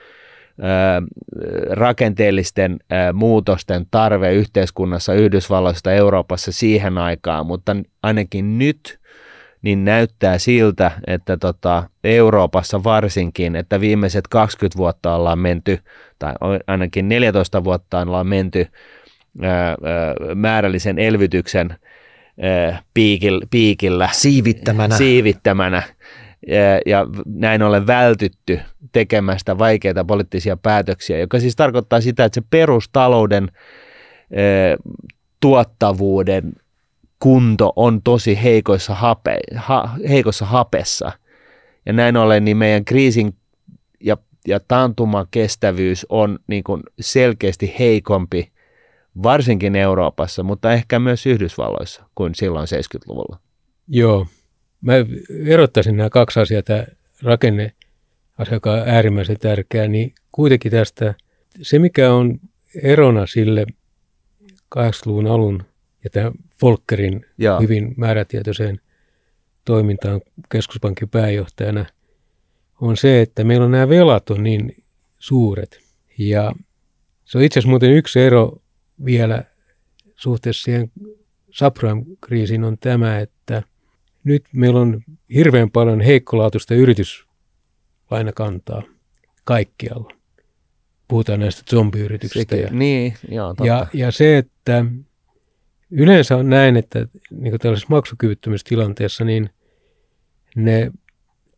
rakenteellisten muutosten tarve yhteiskunnassa, Yhdysvalloista, Euroopassa siihen aikaan, mutta ainakin nyt niin näyttää siltä, että tota, Euroopassa varsinkin, että viimeiset 20 vuotta ollaan menty, tai ainakin 14 vuotta ollaan menty ää, ää, määrällisen elvytyksen piikillä, piikillä Siivittämänä. siivittämänä ja, ja näin ollen vältytty tekemästä vaikeita poliittisia päätöksiä, joka siis tarkoittaa sitä, että se perustalouden ää, tuottavuuden kunto on tosi heikoissa, hape, ha, heikossa hapessa. Ja näin ollen niin meidän kriisin ja, ja taantuman kestävyys on niin kuin selkeästi heikompi, varsinkin Euroopassa, mutta ehkä myös Yhdysvalloissa kuin silloin 70-luvulla. Joo. Mä erottaisin nämä kaksi asiaa, tämä rakenne asia, joka on äärimmäisen tärkeä, niin kuitenkin tästä se, mikä on erona sille 80-luvun alun ja tämän Volkerin Joo. hyvin määrätietoiseen toimintaan keskuspankin pääjohtajana, on se, että meillä on nämä velat on niin suuret. Ja se on itse asiassa muuten yksi ero vielä suhteessa siihen subprime-kriisiin on tämä, että nyt meillä on hirveän paljon heikkolaatuista yrityslainakantaa kaikkialla. Puhutaan näistä zombiyrityksistä. Sekin, Ja, niin, joo, totta. ja, ja se, että yleensä on näin, että niin tällaisessa maksukyvyttömyystilanteessa, niin ne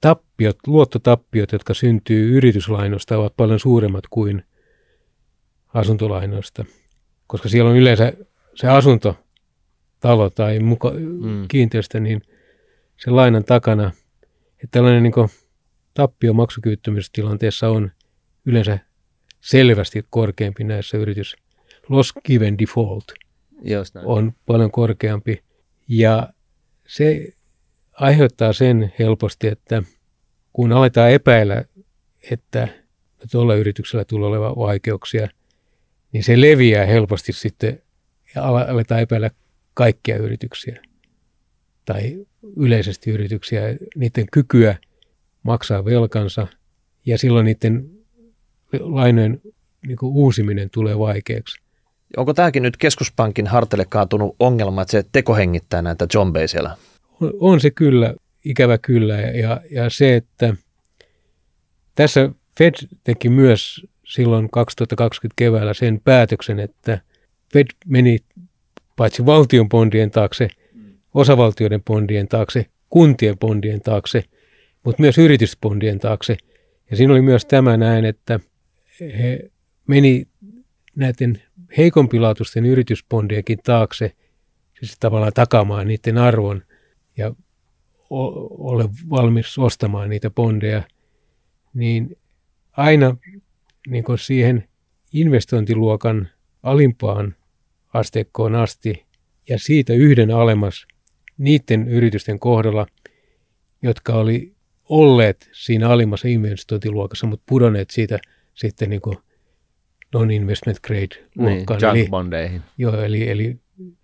tappiot, luottotappiot, jotka syntyy yrityslainoista, ovat paljon suuremmat kuin asuntolainoista, koska siellä on yleensä se asuntotalo tai muka, Mm. kiinteistö, niin sen lainan takana, että tällainen niin tappio maksukyvyttömyystilanteessa on yleensä selvästi korkeampi näissä yritys. Loss given default Just näin. on paljon korkeampi ja se aiheuttaa sen helposti, että kun aletaan epäillä, että tuolla yrityksellä tulee olevan vaikeuksia, niin se leviää helposti sitten ja aletaan epäillä kaikkia yrityksiä tai yleisesti yrityksiä, niiden kykyä maksaa velkansa ja silloin niiden lainojen niin uusiminen tulee vaikeaksi. Onko tämäkin nyt keskuspankin harteille kaatunut ongelma, että se tekohengittää näitä zombeja siellä? On- On se kyllä, ikävä kyllä. Ja, ja se, että tässä Fed teki myös silloin 2020 keväällä sen päätöksen, että Fed meni paitsi valtion bondien taakse, osavaltioiden bondien taakse, kuntien bondien taakse, mutta myös yritysbondien taakse. Ja siinä oli myös tämä näin, että he meni näiden heikompilaatuisten yritysbondienkin taakse, siis tavallaan takaamaan niiden arvon ja ole valmis ostamaan niitä bondeja, niin aina niin kuin siihen investointiluokan alimpaan asteikkoon asti ja siitä yhden alemmas niiden yritysten kohdalla, jotka oli olleet siinä alimmassa investointiluokassa, mutta pudonneet siitä sitten niin kuin non-investment grade niin, luokkaan. junk eli, bondeihin. Joo, eli, eli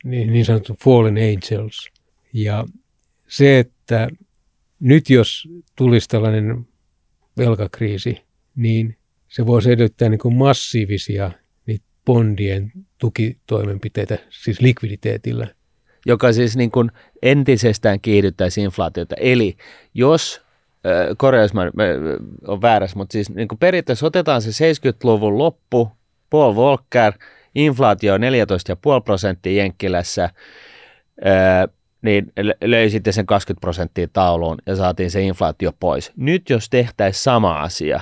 niin, niin sanottu fallen angels. Ja se, että nyt jos tulisi tällainen velkakriisi, niin se voisi edellyttää niin kuin massiivisia niitä bondien tukitoimenpiteitä, siis likviditeetillä. Joka siis niin kuin entisestään kiihdyttäisi inflaatiota. Eli jos, mä on väärässä, mutta siis niin kuin periaatteessa otetaan se 70-luvun loppu, Paul Volcker, inflaatio on 14,5 prosenttia Jenkkilässä, niin löi sitten sen 20 prosenttia tauluun ja saatiin se inflaatio pois. Nyt jos tehtäisiin sama asia,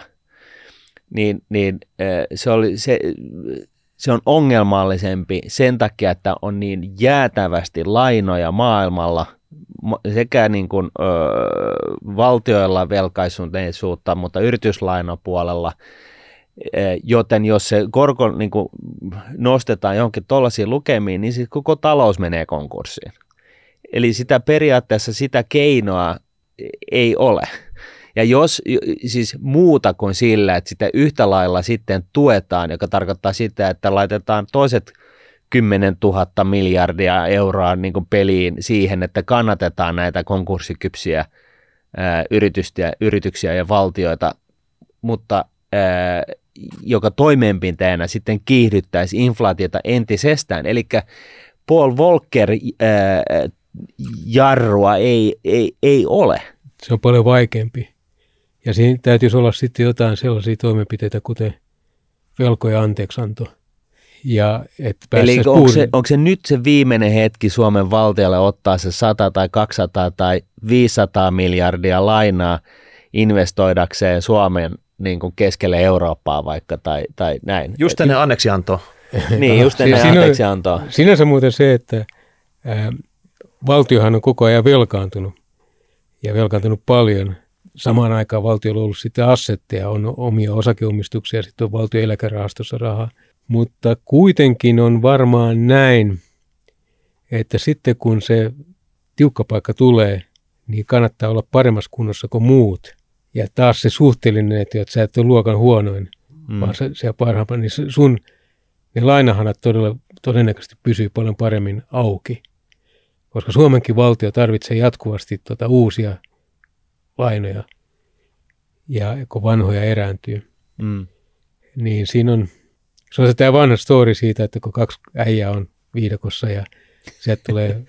niin, niin se, oli, se, se on ongelmallisempi sen takia, että on niin jäätävästi lainoja maailmalla sekä niin kuin, ö, valtioilla velkaisuutta, mutta yrityslainapuolella, joten jos se korko niin kuin, nostetaan johonkin tuollaisiin lukemiin, niin siis koko talous menee konkurssiin. Eli sitä periaatteessa sitä keinoa ei ole. Ja jos siis muuta kuin sillä, että sitä yhtä lailla sitten tuetaan, joka tarkoittaa sitä, että laitetaan toiset 10 000 miljardia euroa niin kuin peliin siihen, että kannatetaan näitä konkurssikypsiä ää, yrityksiä, yrityksiä ja valtioita, mutta ää, joka toimeenpinteenä sitten kiihdyttäisi inflaatiota entisestään. Eli Paul Volcker ää, jarrua ei, ei, ei ole. Se on paljon vaikeampi. Ja siinä täytyisi olla sitten jotain sellaisia toimenpiteitä, kuten velkoja anteeksianto. Ja et Eli onko se, onko se nyt se viimeinen hetki Suomen valtiolle ottaa se 100 tai 200 tai 500 miljardia lainaa investoidakseen Suomen niin kuin keskelle Eurooppaa vaikka tai, tai näin? Just ennen anneksiantoa. [laughs] niin, just ennen [laughs] anteeksiantoa. Sinänsä muuten se, että ää, valtiohan on koko ajan velkaantunut ja velkaantunut paljon. Samaan aikaan valtiolla on ollut sitten assetteja, on omia osakeomistuksia, sitten on valtion eläkerahastossa rahaa. Mutta kuitenkin on varmaan näin, että sitten kun se tiukka paikka tulee, niin kannattaa olla paremmassa kunnossa kuin muut. Ja taas se suhteellinen, että sä et ole luokan huonoin, mm. vaan se, se niin sun ne lainahanat todella, todennäköisesti pysyy paljon paremmin auki koska Suomenkin valtio tarvitsee jatkuvasti tuota uusia lainoja, ja kun vanhoja erääntyy, mm. niin siinä on, se on se tämä vanha story siitä, että kun kaksi äijää on viidakossa ja sieltä tulee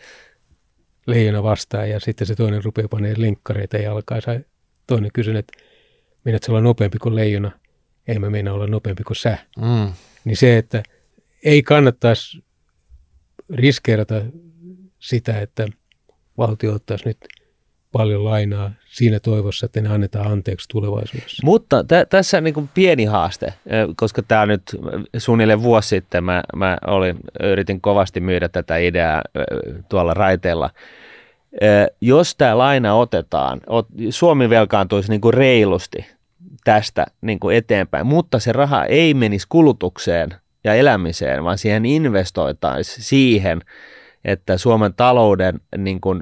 [laughs] leijona vastaan ja sitten se toinen rupeaa panemaan linkkareita jalkaan. Ja toinen kysyy, että minä olla nopeampi kuin leijona. Ei mä meinaa olla nopeampi kuin sä. Mm. Niin se, että ei kannattaisi riskeerata sitä, että valtio ottaisi nyt paljon lainaa siinä toivossa, että ne annetaan anteeksi tulevaisuudessa. Mutta t- tässä on niin pieni haaste, koska tämä nyt suunnilleen vuosi sitten mä, mä olin, yritin kovasti myydä tätä ideaa tuolla raiteella. Jos tämä laina otetaan, Suomi velkaantuisi niin kuin reilusti tästä niin kuin eteenpäin, mutta se raha ei menisi kulutukseen ja elämiseen, vaan siihen investoitaisiin siihen, että Suomen talouden niin kuin,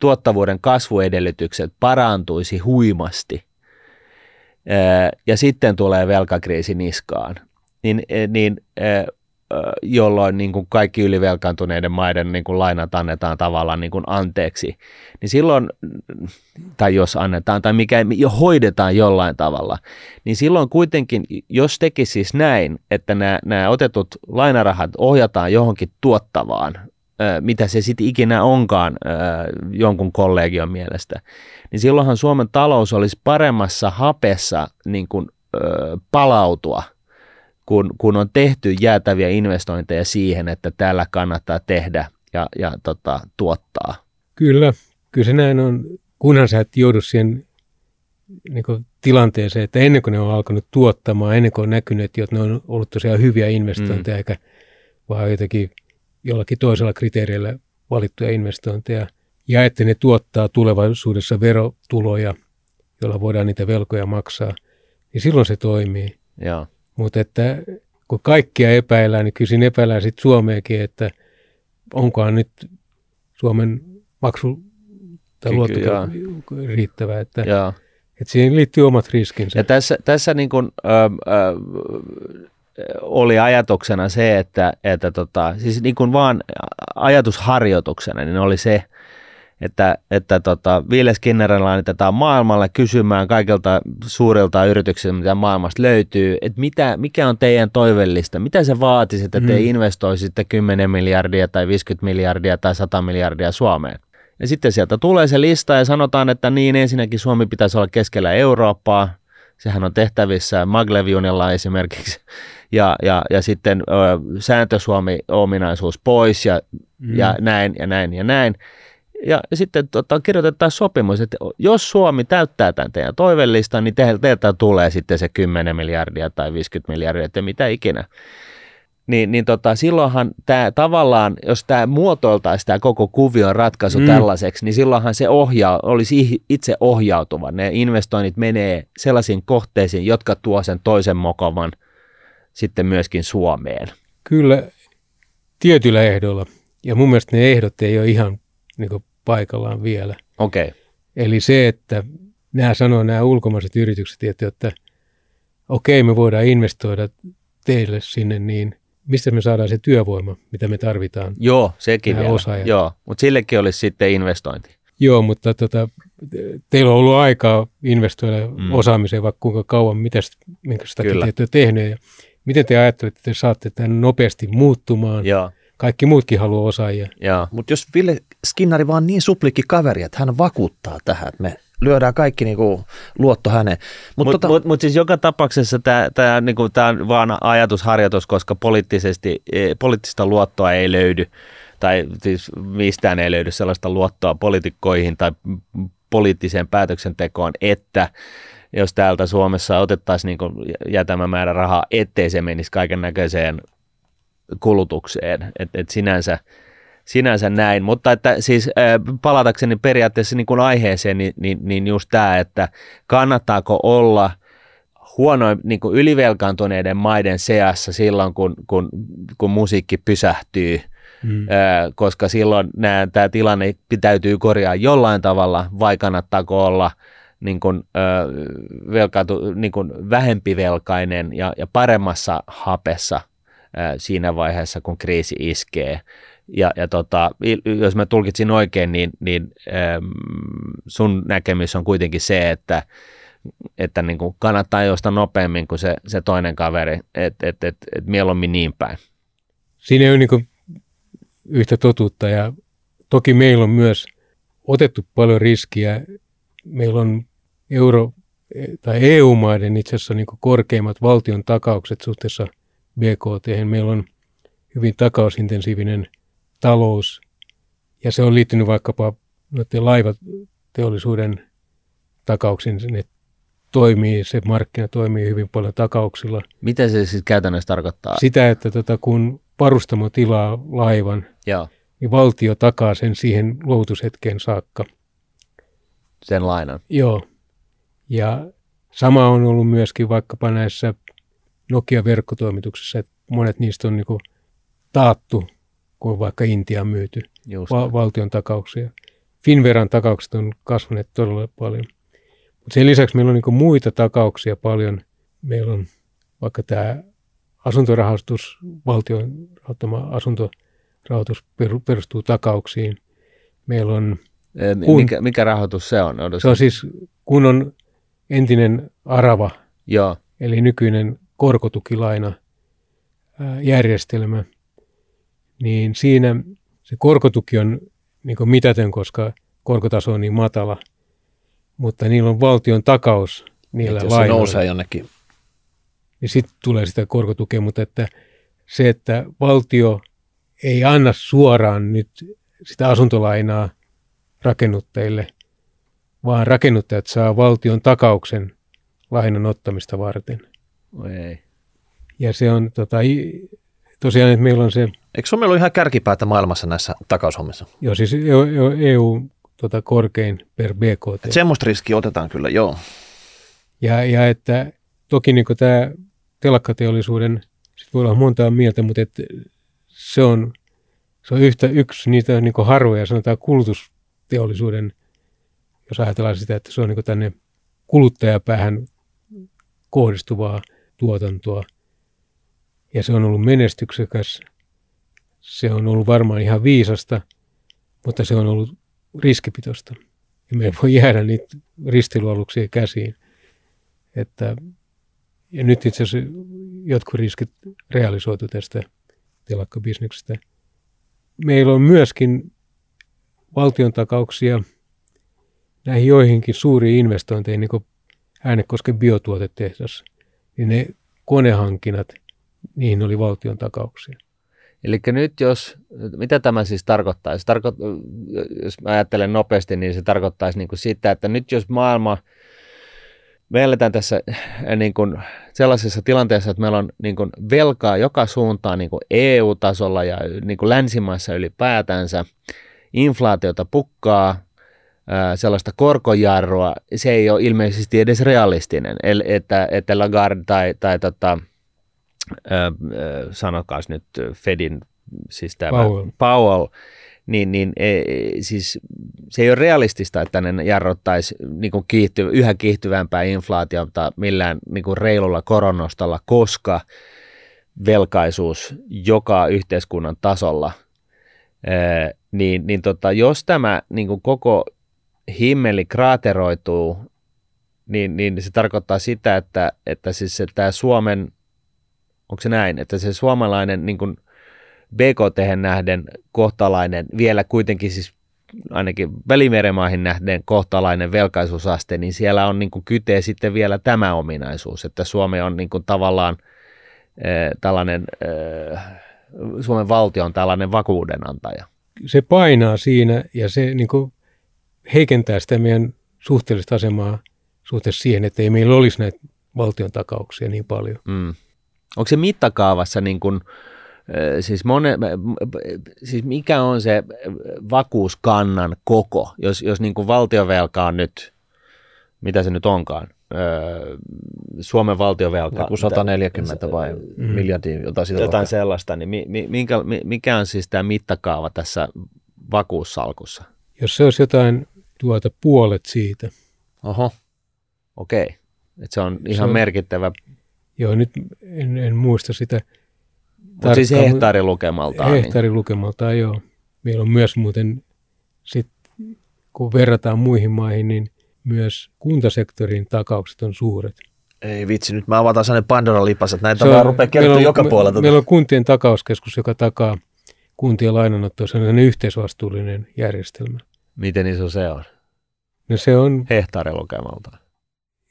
tuottavuuden kasvuedellytykset parantuisi huimasti ja sitten tulee velkakriisi niskaan, niin, niin jolloin niin kuin kaikki ylivelkaantuneiden maiden niin kuin lainat annetaan tavallaan niin kuin anteeksi, niin silloin, tai jos annetaan, tai mikä jo hoidetaan jollain tavalla, niin silloin kuitenkin, jos tekisi siis näin, että nämä, nämä otetut lainarahat ohjataan johonkin tuottavaan, mitä se sitten ikinä onkaan jonkun kollegion mielestä, niin silloinhan Suomen talous olisi paremmassa hapessa niin kuin, palautua – kun, kun on tehty jäätäviä investointeja siihen, että täällä kannattaa tehdä ja, ja tota, tuottaa. Kyllä, kyllä se näin on, kunhan sä et joudu siihen niin tilanteeseen, että ennen kuin ne on alkanut tuottamaan, ennen kuin on näkynyt, että ne on ollut tosiaan hyviä investointeja, mm. eikä vaan jotenkin jollakin toisella kriteerillä valittuja investointeja, ja että ne tuottaa tulevaisuudessa verotuloja, joilla voidaan niitä velkoja maksaa, niin silloin se toimii. Joo. Mutta että kun kaikkia epäillään, niin kyllä epäillään sitten Suomeakin, että onkohan nyt Suomen maksu tai luotto riittävä. Että, että siihen liittyy omat riskinsä. Ja tässä, tässä niin kuin, ö, ö, oli ajatuksena se, että, että tota, siis niin kuin vaan ajatusharjoituksena, niin oli se, että, että tota, Ville Skinnerin laitetaan maailmalle kysymään kaikilta suurilta yrityksiltä, mitä maailmasta löytyy, että mitä, mikä on teidän toivellista, mitä se vaatisi, että te mm. investoisitte 10 miljardia tai 50 miljardia tai 100 miljardia Suomeen. Ja sitten sieltä tulee se lista ja sanotaan, että niin ensinnäkin Suomi pitäisi olla keskellä Eurooppaa, sehän on tehtävissä Maglev esimerkiksi, [laughs] ja, ja, ja sitten ö, sääntösuomi-ominaisuus pois ja, mm. ja näin ja näin ja näin. Ja sitten tota, kirjoitetaan sopimus, että jos Suomi täyttää tämän teidän toivellistan, niin teiltä tulee sitten se 10 miljardia tai 50 miljardia, että mitä ikinä. Niin, niin tota, silloinhan tämä tavallaan, jos tämä muotoiltaisi tämä koko kuvion ratkaisu mm. tällaiseksi, niin silloinhan se ohjaa, olisi itse ohjautuva. Ne investoinnit menee sellaisiin kohteisiin, jotka tuo sen toisen mokovan sitten myöskin Suomeen. Kyllä, tietyillä ehdoilla. Ja mun mielestä ne ehdot ei ole ihan niin paikallaan vielä. Okei. Okay. Eli se, että nämä sanoo nämä ulkomaiset yritykset, että, että okei, okay, me voidaan investoida teille sinne, niin mistä me saadaan se työvoima, mitä me tarvitaan. Joo, sekin vielä. Osaajat. Joo, mutta sillekin olisi sitten investointi. Joo, mutta tota, teillä on ollut aikaa investoida mm. osaamiseen vaikka kuinka kauan, mitä, sitä te olette tehneet. Ja miten te ajattelette, että te saatte tämän nopeasti muuttumaan? Joo. Kaikki muutkin haluaa osaajia. Mutta jos Ville Skinnari vaan niin suplikki kaveri, että hän vakuuttaa tähän, että me lyödään kaikki niinku luotto häneen. Mutta mut, tota... mut, mut siis joka tapauksessa tämä tää, niinku, tää on vaan ajatusharjoitus, koska poliittisesti, e, poliittista luottoa ei löydy, tai siis mistään ei löydy sellaista luottoa poliitikkoihin tai poliittiseen päätöksentekoon, että jos täältä Suomessa otettaisiin niin jätämä määrä rahaa, ettei se menisi kaiken näköiseen kulutukseen. Et, et sinänsä, sinänsä näin, mutta että siis palatakseni periaatteessa niin kuin aiheeseen, niin, niin, niin just tämä, että kannattaako olla huonoin niin kuin ylivelkaantuneiden maiden seassa silloin, kun, kun, kun musiikki pysähtyy, Hmm. koska silloin tämä tilanne täytyy korjaa jollain tavalla, vai kannattaako olla niin kuin, velkaantu, niin kuin vähempivelkainen ja, ja paremmassa hapessa siinä vaiheessa, kun kriisi iskee. Ja, ja tota, jos mä tulkitsin oikein, niin, niin sun näkemys on kuitenkin se, että, että niin kuin kannattaa josta nopeammin kuin se, se toinen kaveri, että et, et, et mieluummin niin päin. Siinä ei ole niin yhtä totuutta ja toki meillä on myös otettu paljon riskiä. Meillä on euro- tai EU-maiden itse asiassa niin korkeimmat valtion takaukset suhteessa – BKT. Meillä on hyvin takausintensiivinen talous ja se on liittynyt vaikkapa noiden laivateollisuuden takauksiin. Ne toimii, se markkina toimii hyvin paljon takauksilla. Mitä se siis käytännössä tarkoittaa? Sitä, että tota, kun varustamo tilaa laivan, Joo. niin valtio takaa sen siihen luovutushetkeen saakka. Sen lainan? Joo. Ja sama on ollut myöskin vaikkapa näissä Nokia-verkkotoimituksessa, että monet niistä on niin kuin taattu, kun vaikka Intiaan myyty va- valtion takauksia. Finveran takaukset on kasvaneet todella paljon. Mutta sen lisäksi meillä on niin muita takauksia paljon. Meillä on vaikka tämä asuntorahastus, valtion rahoittama asuntorahoitus perustuu takauksiin. Meillä on... Kun, mikä, mikä rahoitus se on? Se on siis, kun on entinen Arava, Joo. eli nykyinen korkotukilaina järjestelmä, niin siinä se korkotuki on niin mitätön, koska korkotaso on niin matala, mutta niillä on valtion takaus niillä lainoilla. Jos se nousee jonnekin. Niin sitten tulee sitä korkotukea, mutta että se, että valtio ei anna suoraan nyt sitä asuntolainaa rakennuttajille, vaan rakennuttajat saa valtion takauksen lainan ottamista varten. Ei. Ja se on tota, tosiaan, että meillä on se... Eikö Suomi ollut ihan kärkipäätä maailmassa näissä takaushommissa? Joo, siis EU, EU tota, korkein per BKT. Et semmoista riskiä otetaan kyllä, joo. Ja, ja että toki niin tämä telakkateollisuuden, sit voi olla montaa mieltä, mutta et se on, se on yhtä, yksi niitä niin harvoja, sanotaan kulutusteollisuuden, jos ajatellaan sitä, että se on niin tänne kuluttajapäähän kohdistuvaa tuotantoa. Ja se on ollut menestyksekäs. Se on ollut varmaan ihan viisasta, mutta se on ollut riskipitoista. Ja me ei voi jäädä niitä risteilyaluksia käsiin. Että, ja nyt itse asiassa jotkut riskit realisoitu tästä telakkabisneksestä. Meillä on myöskin valtion takauksia näihin joihinkin suuriin investointeihin, niin kuin Äänekosken biotuotetehdas, niin ne konehankinnat, niihin oli valtion takauksia. Eli nyt jos, mitä tämä siis tarkoittaisi? Tarko, jos mä ajattelen nopeasti, niin se tarkoittaisi niin kuin sitä, että nyt jos maailma, me eletään tässä äh, niin kuin sellaisessa tilanteessa, että meillä on niin kuin velkaa joka suuntaan niin kuin EU-tasolla ja niin kuin länsimaissa ylipäätänsä, inflaatiota pukkaa, äh, sellaista korkojarrua, se ei ole ilmeisesti edes realistinen, että, että Lagarde tai, tai tota, sanokaas nyt Fedin, siis tämä Powell, Powell niin, niin e, siis se ei ole realistista, että ne jarrottaisi niin kuin kiihty, yhä kiihtyvämpää inflaatiota millään niin kuin reilulla koronostalla, koska velkaisuus joka yhteiskunnan tasolla, ää, niin, niin tota, jos tämä niin kuin koko himmeli kraateroituu, niin, niin se tarkoittaa sitä, että, että siis se, tämä Suomen Onko se näin, että se suomalainen niin kuin BKT nähden kohtalainen, vielä kuitenkin siis ainakin välimeremaihin nähden kohtalainen velkaisuusaste, niin siellä on niin kuin kytee sitten vielä tämä ominaisuus, että Suomi on niin kuin tavallaan äh, tällainen, äh, Suomen valtio on tällainen vakuudenantaja. Se painaa siinä ja se niin kuin heikentää sitä meidän suhteellista asemaa suhteessa siihen, että ei meillä olisi näitä valtion takauksia niin paljon. Mm. Onko se mittakaavassa niin kuin, siis, mone, siis mikä on se vakuuskannan koko, jos, jos niin kuin valtiovelka on nyt, mitä se nyt onkaan, Suomen valtiovelka. Joku 140 vai mm. miljardia, jotain, sitä jotain sellaista, niin minkä, mikä on siis tämä mittakaava tässä vakuussalkussa? Jos se olisi jotain tuota puolet siitä. Oho, okei. Okay. Et se on ihan se on, merkittävä Joo, nyt en, en muista sitä. Mutta siis hehtaarilukemaltaan. Hehtaarilukemaltaan, niin. joo. Meillä on myös muuten, sit, kun verrataan muihin maihin, niin myös kuntasektorin takaukset on suuret. Ei vitsi, nyt mä avataan sellainen Pandoran lipas, että näitä on, vaan rupeaa kertoa joka me, puolelta. Meillä on kuntien takauskeskus, joka takaa kuntien lainanottoa, se on sellainen yhteisvastuullinen järjestelmä. Miten iso se on? No se on... Hehtaarilukemalta.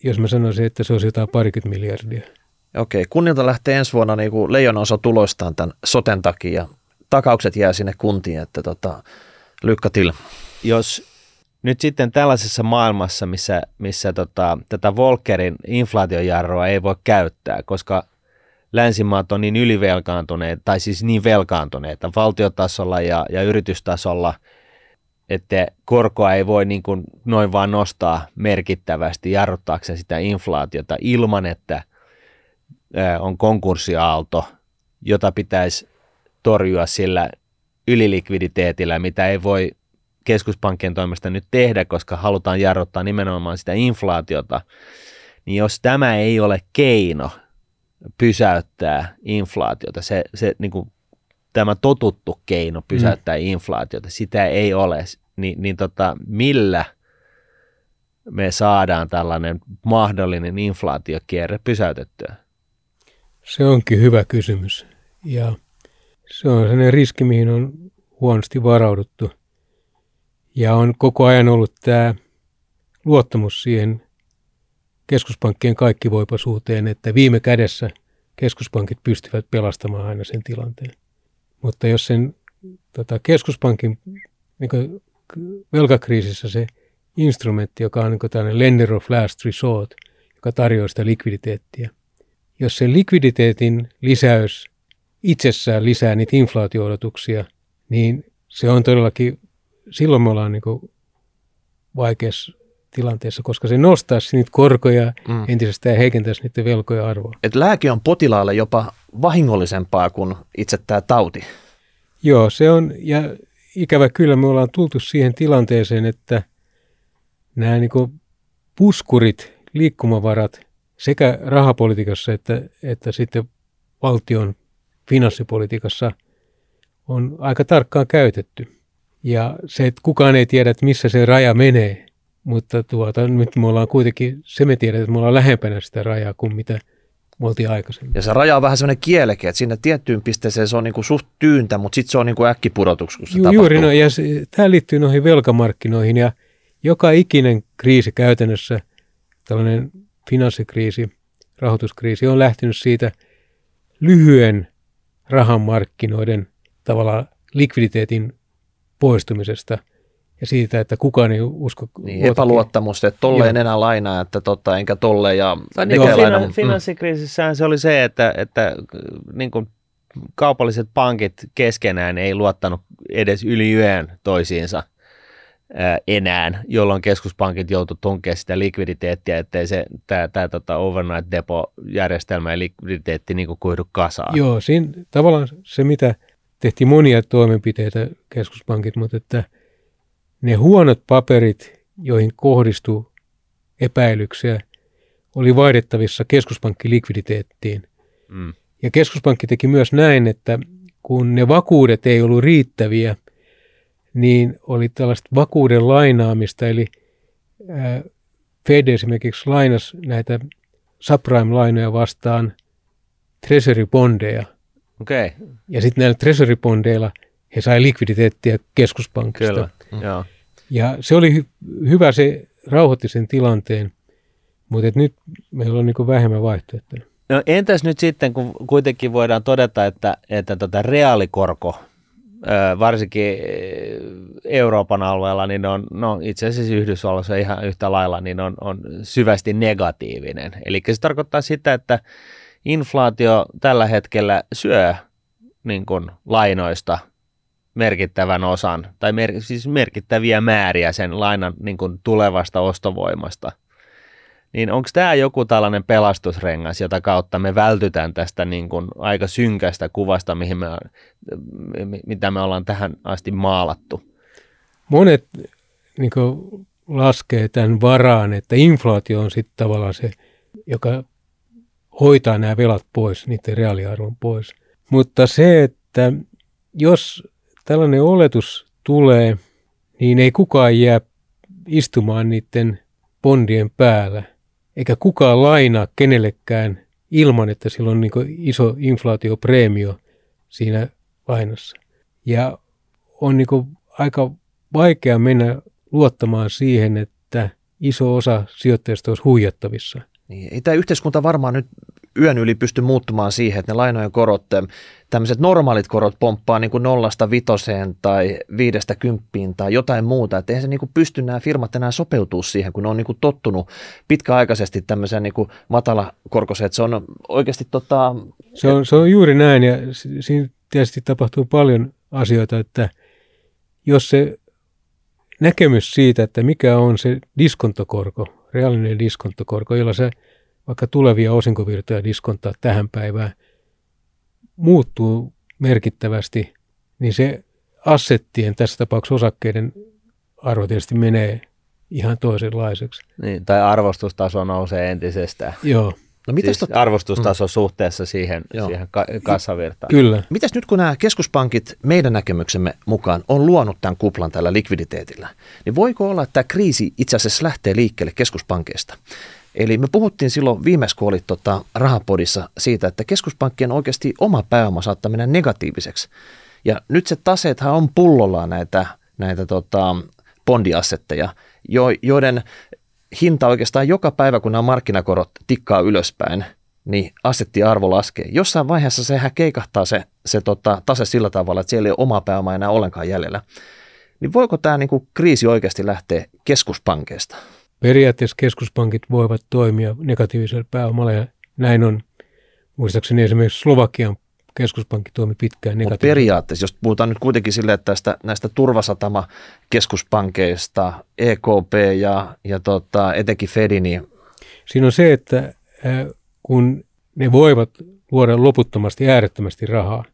Jos mä sanoisin, että se olisi jotain parikymmentä miljardia. Okei, kunnilta lähtee ensi vuonna niin kuin leijona osa tuloistaan tämän soten takia. Takaukset jää sinne kuntiin, että tota, lykkä til. Jos nyt sitten tällaisessa maailmassa, missä, missä tota, tätä Volkerin inflaatiojarroa ei voi käyttää, koska länsimaat on niin ylivelkaantuneet, tai siis niin velkaantuneita valtiotasolla ja, ja yritystasolla, että korkoa ei voi niin kuin noin vaan nostaa merkittävästi jarruttaakseen sitä inflaatiota ilman, että on konkurssiaalto, jota pitäisi torjua sillä ylilikviditeetillä, mitä ei voi keskuspankkien toimesta nyt tehdä, koska halutaan jarruttaa nimenomaan sitä inflaatiota, niin jos tämä ei ole keino pysäyttää inflaatiota, se, se niin kuin, tämä totuttu keino pysäyttää mm. inflaatiota, sitä ei ole, niin, niin tota, millä me saadaan tällainen mahdollinen inflaatiokierre pysäytettyä? Se onkin hyvä kysymys. Ja se on sellainen riski, mihin on huonosti varauduttu. Ja on koko ajan ollut tämä luottamus siihen keskuspankkien kaikkivoipaisuuteen, että viime kädessä keskuspankit pystyvät pelastamaan aina sen tilanteen. Mutta jos sen tota, keskuspankin niin velkakriisissä se instrumentti, joka on niin tällainen lender of last resort, joka tarjoaa sitä likviditeettiä, jos se likviditeetin lisäys itsessään lisää niitä inflaatio-odotuksia, niin se on todellakin, silloin me ollaan niin vaikeassa tilanteessa, koska se nostaisi niitä korkoja mm. entisestään ja heikentäisi niiden velkoja arvoa. Et lääke on potilaalle jopa vahingollisempaa kuin itse tämä tauti. Joo, se on, ja ikävä kyllä me ollaan tultu siihen tilanteeseen, että nämä niin puskurit, liikkumavarat sekä rahapolitiikassa että, että sitten valtion finanssipolitiikassa on aika tarkkaan käytetty. Ja se, että kukaan ei tiedä, että missä se raja menee, mutta tuota, nyt me ollaan kuitenkin, se me tiedetään, että me ollaan lähempänä sitä rajaa kuin mitä me oltiin aikaisemmin. Ja se raja on vähän semmoinen kieleke, että sinne tiettyyn pisteeseen se on niinku suht tyyntä, mutta sitten se on niinku äkkipudotuksi, kun se Ju, tapahtuu. juuri no, ja se, tämä liittyy noihin velkamarkkinoihin ja joka ikinen kriisi käytännössä, tällainen finanssikriisi, rahoituskriisi on lähtenyt siitä lyhyen rahamarkkinoiden tavallaan likviditeetin poistumisesta ja siitä, että kukaan ei usko. Niin, epäluottamusta, että tolleen Joo. enää lainaa, että tota, enkä tolleen ja niin kuin laina, finan- mm. finanssikriisissähän se oli se, että, että niin kuin kaupalliset pankit keskenään ei luottanut edes yli yön toisiinsa enää, jolloin keskuspankit joutu tunkemaan sitä likviditeettiä, ettei se tämä, tämä tota overnight depo-järjestelmä ja likviditeetti niin kuin kuihdu kasaan. Joo, siinä tavallaan se, mitä tehtiin monia toimenpiteitä keskuspankit, mutta että ne huonot paperit, joihin kohdistui epäilyksiä, oli vaihdettavissa keskuspankkilikviditeettiin. Mm. Ja keskuspankki teki myös näin, että kun ne vakuudet ei ollut riittäviä, niin oli tällaista vakuuden lainaamista, eli Fed esimerkiksi lainas näitä subprime-lainoja vastaan treasury-bondeja, Okei, okay, ja sitten näillä treasury-bondeilla he sai likviditeettiä keskuspankista. kyllä. Mm. Joo. Ja se oli hy- hyvä, se rauhoitti sen tilanteen, mutta et nyt meillä on niin vähemmän vaihtoehtoja. No entäs nyt sitten, kun kuitenkin voidaan todeta, että, että tota reaalikorko, varsinkin Euroopan alueella, niin on, no itse asiassa Yhdysvalloissa ihan yhtä lailla, niin on, on syvästi negatiivinen. Eli se tarkoittaa sitä, että inflaatio tällä hetkellä syö niin kuin lainoista merkittävän osan, tai mer, siis merkittäviä määriä sen lainan niin kuin tulevasta ostovoimasta niin onko tämä joku tällainen pelastusrengas, jota kautta me vältytään tästä niin kuin aika synkästä kuvasta, mihin me, mi- mitä me ollaan tähän asti maalattu? Monet niin laskee tämän varaan, että inflaatio on sitten tavallaan se, joka hoitaa nämä velat pois, niiden reaaliarvon pois. Mutta se, että jos tällainen oletus tulee, niin ei kukaan jää istumaan niiden bondien päällä, eikä kukaan lainaa kenellekään ilman, että sillä on niin iso inflaatiopreemio siinä lainassa. Ja on niin aika vaikea mennä luottamaan siihen, että iso osa sijoittajista olisi huijattavissa. Niin, ei tämä yhteiskunta varmaan nyt yön yli pysty muuttumaan siihen, että ne lainojen korot, tämmöiset normaalit korot pomppaa niin kuin nollasta vitoseen tai viidestä kymppiin tai jotain muuta. Että eihän se niin kuin pysty nämä firmat enää sopeutua siihen, kun ne on niin kuin tottunut pitkäaikaisesti tämmöiseen niin kuin matalakorkoiseen. Että se on oikeasti tota... Se on, se on juuri näin ja si- siinä tietysti tapahtuu paljon asioita, että jos se näkemys siitä, että mikä on se diskontokorko, reaalinen diskontokorko, jolla se vaikka tulevia osinkovirtoja diskonttaa tähän päivään, muuttuu merkittävästi, niin se assettien, tässä tapauksessa osakkeiden arvo tietysti menee ihan toisenlaiseksi. Niin, tai arvostustaso nousee entisestään. Joo, No mitäs, Siis tot... arvostustaso mm. suhteessa siihen, Joo. siihen ka- kassavirtaan. kyllä. mitäs nyt kun nämä keskuspankit meidän näkemyksemme mukaan on luonut tämän kuplan tällä likviditeetillä, niin voiko olla, että tämä kriisi itse asiassa lähtee liikkeelle keskuspankeista? Eli me puhuttiin silloin viimeksi, kun tota, rahapodissa siitä, että keskuspankkien oikeasti oma pääoma saattaa mennä negatiiviseksi. Ja nyt se taseethan on pullollaan näitä, näitä tota, bondiassetteja, jo, joiden hinta oikeastaan joka päivä, kun nämä markkinakorot tikkaa ylöspäin, niin assettiarvo laskee. Jossain vaiheessa sehän keikahtaa se, se tota, tase sillä tavalla, että siellä ei ole omaa pääomaa enää ollenkaan jäljellä. Niin voiko tämä niinku kriisi oikeasti lähteä keskuspankeista? Periaatteessa keskuspankit voivat toimia negatiivisella pääomalla ja näin on. Muistaakseni esimerkiksi Slovakian keskuspankki toimi pitkään Mutta negatiivisella. periaatteessa, jos puhutaan nyt kuitenkin sille, että tästä, näistä turvasatama-keskuspankeista, EKP ja, ja tota, etenkin Fedi, niin Siinä on se, että äh, kun ne voivat luoda loputtomasti äärettömästi rahaa,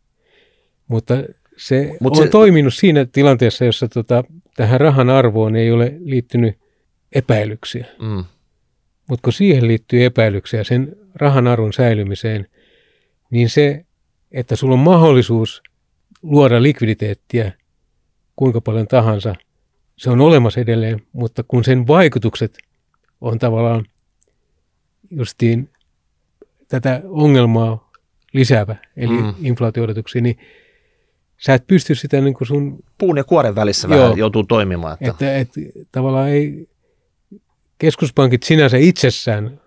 mutta se Mut on se... toiminut siinä tilanteessa, jossa tota, tähän rahan arvoon ei ole liittynyt epäilyksiä. mm, Mutta kun siihen liittyy epäilyksiä sen rahan arvon säilymiseen, niin se, että sulla on mahdollisuus luoda likviditeettiä kuinka paljon tahansa, se on olemassa edelleen, mutta kun sen vaikutukset on tavallaan justiin tätä ongelmaa lisäävä, eli mm. inflaatio niin sä et pysty sitä niin kuin sun... Puun ja kuoren välissä joo, vähän joutuu toimimaan. Että... Että, että tavallaan ei keskuspankit sinänsä itsessään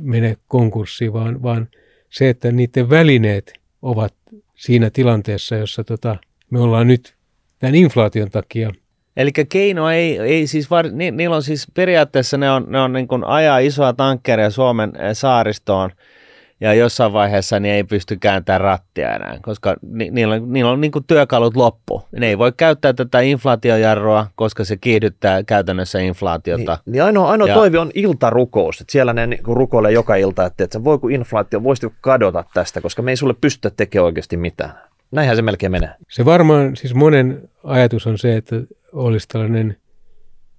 mene konkurssiin, vaan, vaan se, että niiden välineet ovat siinä tilanteessa, jossa tota, me ollaan nyt tämän inflaation takia. Eli keino ei, ei siis, var, ni, niillä on siis periaatteessa ne on, ne on niin kuin ajaa isoa tankkeria Suomen eh, saaristoon – ja jossain vaiheessa niin ei pysty kääntämään rattia enää, koska ni, niillä on, niillä on niin kuin työkalut loppu. Ne ei voi käyttää tätä inflaatiojarroa, koska se kiihdyttää käytännössä inflaatiota. Niin, niin ainoa, ainoa ja, toive on iltarukous, että siellä ne niin rukoilee joka ilta, että, että voi kun inflaatio, voisi kadota tästä, koska me ei sulle pystytä tekemään oikeasti mitään. Näinhän se melkein menee. Se varmaan, siis monen ajatus on se, että olisi tällainen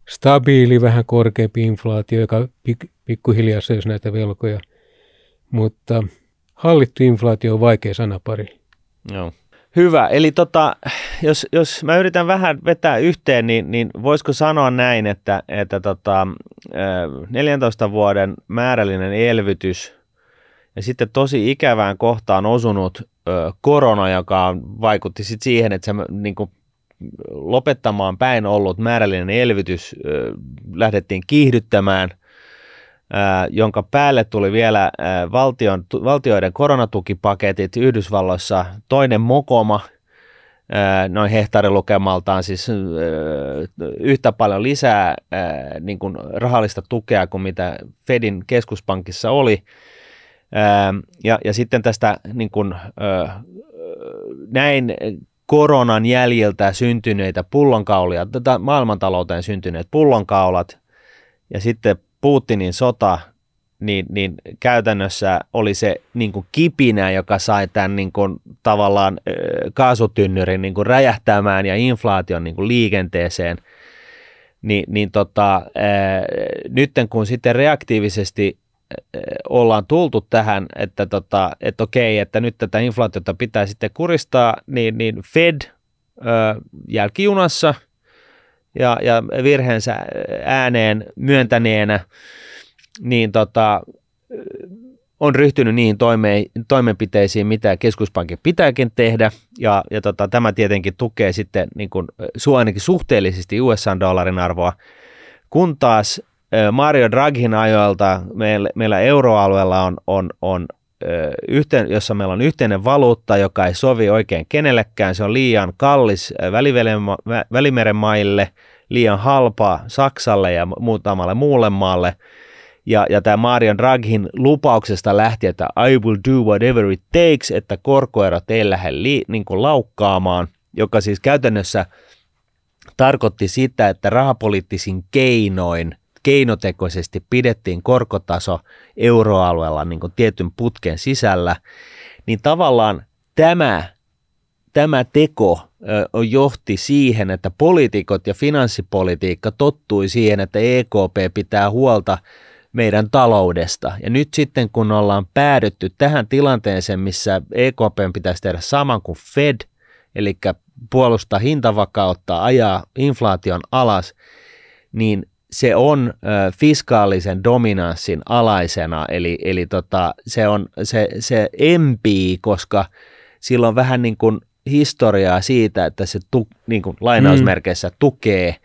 stabiili, vähän korkeampi inflaatio, joka pik, pikkuhiljaa söisi näitä velkoja – mutta hallittu inflaatio on vaikea sanapari. Joo. Hyvä. Eli tota, jos, jos mä yritän vähän vetää yhteen, niin, niin voisiko sanoa näin, että, että tota, 14 vuoden määrällinen elvytys ja sitten tosi ikävään kohtaan osunut ö, korona, joka vaikutti sitten siihen, että se niin kuin, lopettamaan päin ollut määrällinen elvytys ö, lähdettiin kiihdyttämään – jonka päälle tuli vielä valtion, valtioiden koronatukipaketit Yhdysvalloissa, toinen mokoma, noin hehtaarilukemaltaan siis yhtä paljon lisää niin kuin rahallista tukea kuin mitä Fedin keskuspankissa oli. Ja, ja sitten tästä niin kuin, näin koronan jäljiltä syntyneitä pullonkaulia, maailmantalouteen syntyneet pullonkaulat ja sitten Putinin sota, niin, niin käytännössä oli se niin kuin kipinä, joka sai tämän niin kuin, tavallaan kaasutynnyrin niin kuin räjähtämään ja inflaation niin kuin liikenteeseen, Ni, niin tota, nytten kun sitten reaktiivisesti ollaan tultu tähän, että, tota, että okei, että nyt tätä inflaatiota pitää sitten kuristaa, niin, niin Fed ää, jälkijunassa – ja, ja virheensä ääneen myöntäneenä, niin tota, on ryhtynyt niihin toime, toimenpiteisiin, mitä keskuspankin pitääkin tehdä, ja, ja tota, tämä tietenkin tukee sitten niin kuin, ainakin suhteellisesti USA-dollarin arvoa, kun taas Mario Draghin ajoilta meillä, meillä euroalueella on, on, on yhteen, jossa meillä on yhteinen valuutta, joka ei sovi oikein kenellekään. Se on liian kallis Välimeren maille, liian halpa Saksalle ja muutamalle muulle maalle. Ja, ja tämä Marian Draghin lupauksesta lähti, että I will do whatever it takes, että korkoerot ei lähde li, niin kuin laukkaamaan, joka siis käytännössä tarkoitti sitä, että rahapoliittisin keinoin – keinotekoisesti pidettiin korkotaso euroalueella niin kuin tietyn putken sisällä, niin tavallaan tämä, tämä teko johti siihen, että poliitikot ja finanssipolitiikka tottui siihen, että EKP pitää huolta meidän taloudesta. Ja nyt sitten kun ollaan päädytty tähän tilanteeseen, missä EKP pitäisi tehdä saman kuin Fed, eli puolustaa hintavakautta, ajaa inflaation alas, niin se on ö, fiskaalisen dominanssin alaisena, eli, eli tota, se, on, se, se empii, koska sillä on vähän niin kuin historiaa siitä, että se tu, niin kuin lainausmerkeissä mm. tukee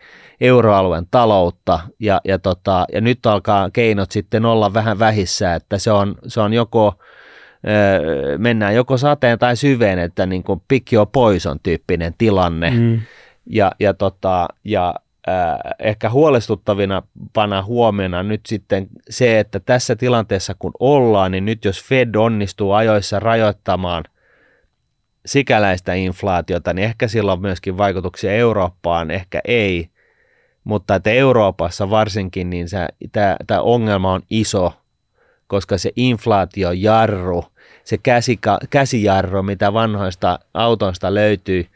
euroalueen taloutta ja, ja, tota, ja nyt alkaa keinot sitten olla vähän vähissä, että se on, se on joko mennään joko sateen tai syveen, että niin kuin pick your poison tyyppinen tilanne. Mm. Ja, ja, tota, ja äh, ehkä huolestuttavina pana huomiona nyt sitten se, että tässä tilanteessa kun ollaan, niin nyt jos Fed onnistuu ajoissa rajoittamaan sikäläistä inflaatiota, niin ehkä sillä on myöskin vaikutuksia Eurooppaan, ehkä ei, mutta että Euroopassa varsinkin niin tämä ongelma on iso, koska se inflaatiojarru, se käsika, käsijarru, mitä vanhoista autoista löytyy,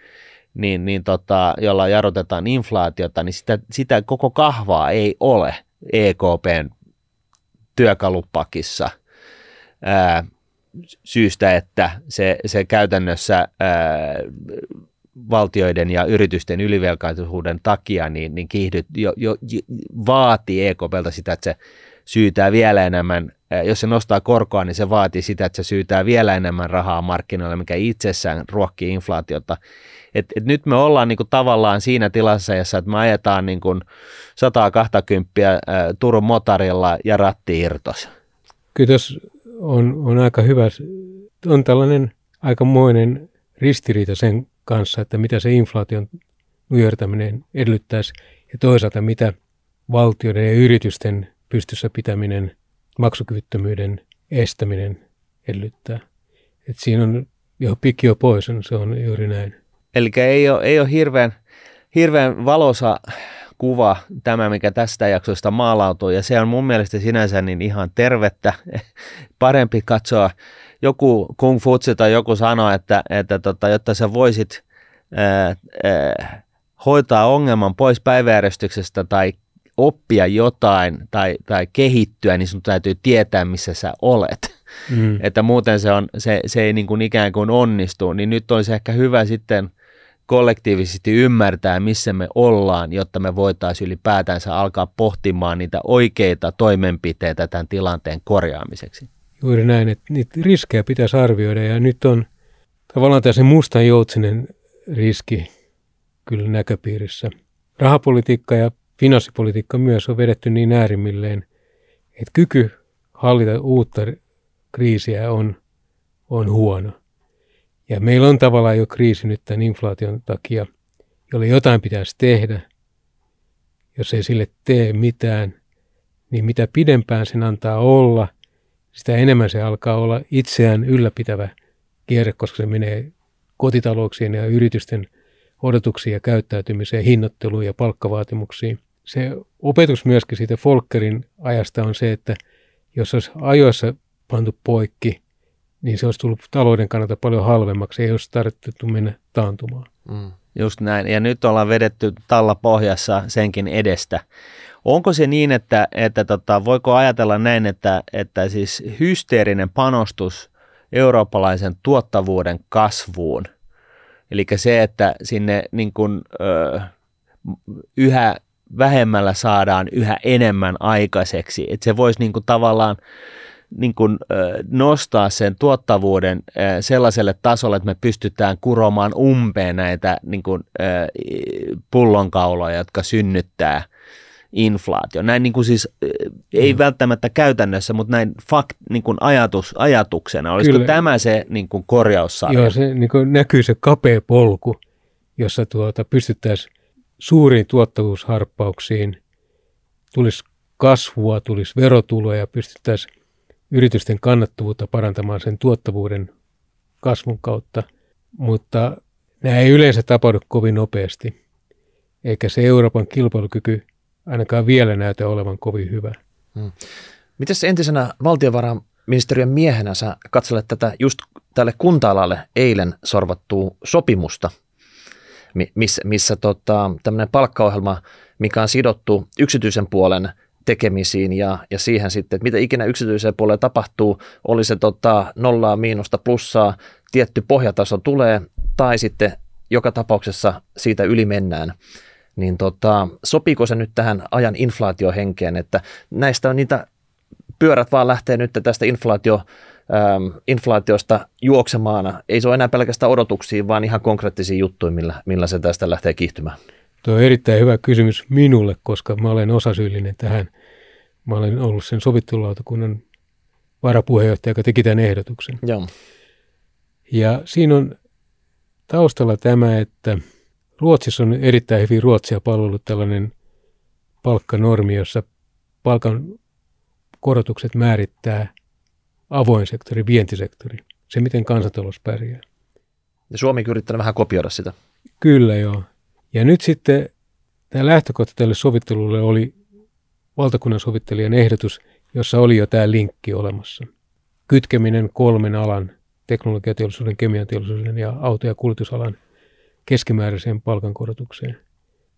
niin, niin tota, jolla jarrutetaan inflaatiota, niin sitä, sitä koko kahvaa ei ole EKPn työkalupakissa ää, syystä, että se, se käytännössä ää, valtioiden ja yritysten ylivelkaisuuden takia niin, niin kiihdyt, jo, jo, vaatii EKPltä sitä, että se syytää vielä enemmän, jos se nostaa korkoa, niin se vaatii sitä, että se syytää vielä enemmän rahaa markkinoille, mikä itsessään ruokkii inflaatiota. Et, et nyt me ollaan niinku tavallaan siinä tilassa, jossa me ajetaan niinku 120 Turun motarilla ja ratti irtos. Kyllä on, on aika hyvä, on tällainen aikamoinen ristiriita sen kanssa, että mitä se inflaation nujertaminen edellyttäisi ja toisaalta mitä valtioiden ja yritysten pystyssä pitäminen, maksukyvyttömyyden estäminen edellyttää. Et siinä on jo pikio pois, se on juuri näin. Eli ei ole, ei ole hirveän, hirveän valosa kuva tämä, mikä tästä jaksosta maalautuu, ja se on mun mielestä sinänsä niin ihan tervettä. [laughs] Parempi katsoa joku kung futsi tai joku sanoo, että, että tota, jotta sä voisit ää, ää, hoitaa ongelman pois päiväjärjestyksestä tai oppia jotain tai, tai kehittyä, niin sun täytyy tietää, missä sä olet. Mm. Että muuten se, on, se, se ei niin kuin ikään kuin onnistu. Niin nyt olisi ehkä hyvä sitten kollektiivisesti ymmärtää, missä me ollaan, jotta me voitaisiin ylipäätänsä alkaa pohtimaan niitä oikeita toimenpiteitä tämän tilanteen korjaamiseksi. Juuri näin, että niitä riskejä pitäisi arvioida ja nyt on tavallaan tässä mustan joutsinen riski kyllä näköpiirissä. Rahapolitiikka ja finanssipolitiikka myös on vedetty niin äärimmilleen, että kyky hallita uutta kriisiä on, on huono. Ja meillä on tavallaan jo kriisi nyt tämän inflaation takia, jolle jotain pitäisi tehdä. Jos ei sille tee mitään, niin mitä pidempään sen antaa olla, sitä enemmän se alkaa olla itseään ylläpitävä kierre, koska se menee kotitalouksien ja yritysten odotuksiin ja käyttäytymiseen, hinnoitteluun ja palkkavaatimuksiin. Se opetus myöskin siitä Folkerin ajasta on se, että jos olisi ajoissa pantu poikki, niin se olisi tullut talouden kannalta paljon halvemmaksi, ei olisi tarvittu mennä taantumaan. Mm. Just näin, ja nyt ollaan vedetty talla pohjassa senkin edestä. Onko se niin, että, että tota, voiko ajatella näin, että, että siis hysteerinen panostus eurooppalaisen tuottavuuden kasvuun, eli se, että sinne niin kuin, ö, yhä vähemmällä saadaan yhä enemmän aikaiseksi, että se voisi niin kuin tavallaan niin kuin, nostaa sen tuottavuuden sellaiselle tasolle, että me pystytään kuromaan umpeen näitä niin kuin, pullonkauloja, jotka synnyttää inflaatio. Näin niin kuin siis, ei mm. välttämättä käytännössä, mutta näin fakt, niin kuin ajatus, ajatuksena. Olisiko Kyllä. tämä se niin kuin korjaussarja? Joo, se niin kuin näkyy se kapea polku, jossa tuota, pystyttäisiin suuriin tuottavuusharppauksiin, tulisi kasvua, tulisi verotuloja, pystyttäisiin yritysten kannattavuutta parantamaan sen tuottavuuden kasvun kautta, mutta nämä ei yleensä tapahdu kovin nopeasti, eikä se Euroopan kilpailukyky ainakaan vielä näytä olevan kovin hyvä. Hmm. Miten entisenä valtiovarainministeriön miehenä sä katselet tätä just tälle kunta-alalle eilen sorvattua sopimusta, missä, missä tota, tämmöinen palkkaohjelma, mikä on sidottu yksityisen puolen – tekemisiin ja, ja siihen sitten, että mitä ikinä yksityiseen puolelle tapahtuu, oli se tota, nollaa, miinusta, plussaa, tietty pohjataso tulee tai sitten joka tapauksessa siitä yli mennään. Niin tota, sopiiko se nyt tähän ajan inflaatiohenkeen, että näistä on niitä pyörät vaan lähtee nyt tästä inflaatio, ähm, inflaatiosta juoksemaan. Ei se ole enää pelkästään odotuksia, vaan ihan konkreettisia juttuja, millä, millä se tästä lähtee kiihtymään. Tuo on erittäin hyvä kysymys minulle, koska mä olen osasyyllinen tähän. Mä olen ollut sen sovittelulautakunnan varapuheenjohtaja, joka teki tämän ehdotuksen. Joo. Ja siinä on taustalla tämä, että Ruotsissa on erittäin hyvin Ruotsia palvellut tällainen palkkanormi, jossa palkan korotukset määrittää avoin sektori, vientisektori, se miten kansantalous pärjää. Ja Suomi yrittää vähän kopioida sitä. Kyllä joo. Ja nyt sitten tämä lähtökohta tälle sovittelulle oli valtakunnan sovittelijan ehdotus, jossa oli jo tämä linkki olemassa. Kytkeminen kolmen alan, teknologiateollisuuden, kemianteollisuuden ja auto- ja kuljetusalan keskimääräiseen palkankorotukseen.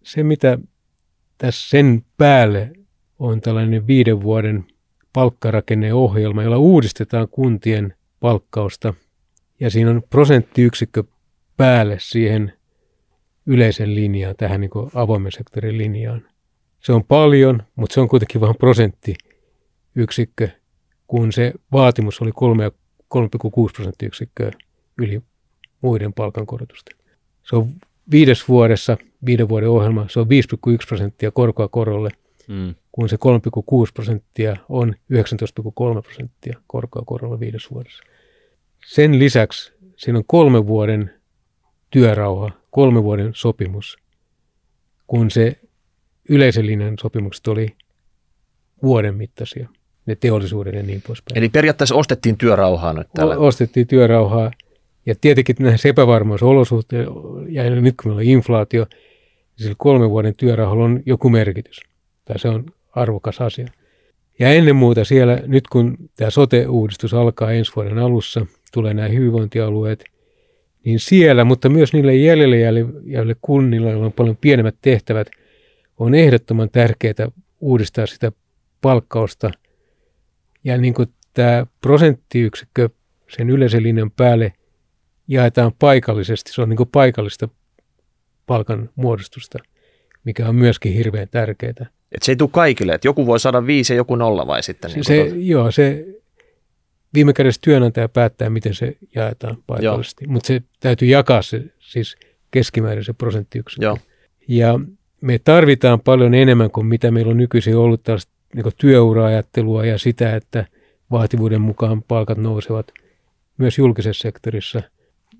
Se, mitä tässä sen päälle on tällainen viiden vuoden palkkarakenneohjelma, jolla uudistetaan kuntien palkkausta. Ja siinä on prosenttiyksikkö päälle siihen yleisen linjaan, tähän niin avoimen sektorin linjaan. Se on paljon, mutta se on kuitenkin vain prosenttiyksikkö, kun se vaatimus oli 3,6 prosenttiyksikköä yli muiden palkankorotusten. Se on viides vuodessa, viiden vuoden ohjelma, se on 5,1 prosenttia korkoa korolle, mm. kun se 3,6 prosenttia on 19,3 prosenttia korkoa korolle viides vuodessa. Sen lisäksi siinä on kolmen vuoden työrauha, kolmen vuoden sopimus, kun se yleisen linjan sopimukset oli vuoden mittaisia, ne teollisuuden ja niin poispäin. Eli periaatteessa ostettiin työrauhaa nyt tällä. Ostettiin työrauhaa ja tietenkin näissä epävarmuusolosuhteissa, ja nyt kun meillä on inflaatio, niin sillä kolmen vuoden työrauhalla on joku merkitys. Tai se on arvokas asia. Ja ennen muuta siellä, nyt kun tämä sote-uudistus alkaa ensi vuoden alussa, tulee nämä hyvinvointialueet, niin siellä, mutta myös niille jäljelle jäljelle kunnilla, joilla on paljon pienemmät tehtävät, on ehdottoman tärkeää uudistaa sitä palkkausta. Ja niin kuin tämä prosenttiyksikkö sen yleisen linjan päälle jaetaan paikallisesti. Se on niin kuin paikallista palkan muodostusta, mikä on myöskin hirveän tärkeää. Et se ei tule kaikille, että joku voi saada viisi ja joku nolla vai sitten? Niin se, tuota... Joo, se viime kädessä työnantaja päättää, miten se jaetaan paikallisesti, mutta se täytyy jakaa se siis keskimäärin se prosenttiyksikkö. Joo. Ja me tarvitaan paljon enemmän kuin mitä meillä on nykyisin ollut tällaista niin työura-ajattelua ja sitä, että vaativuuden mukaan palkat nousevat myös julkisessa sektorissa –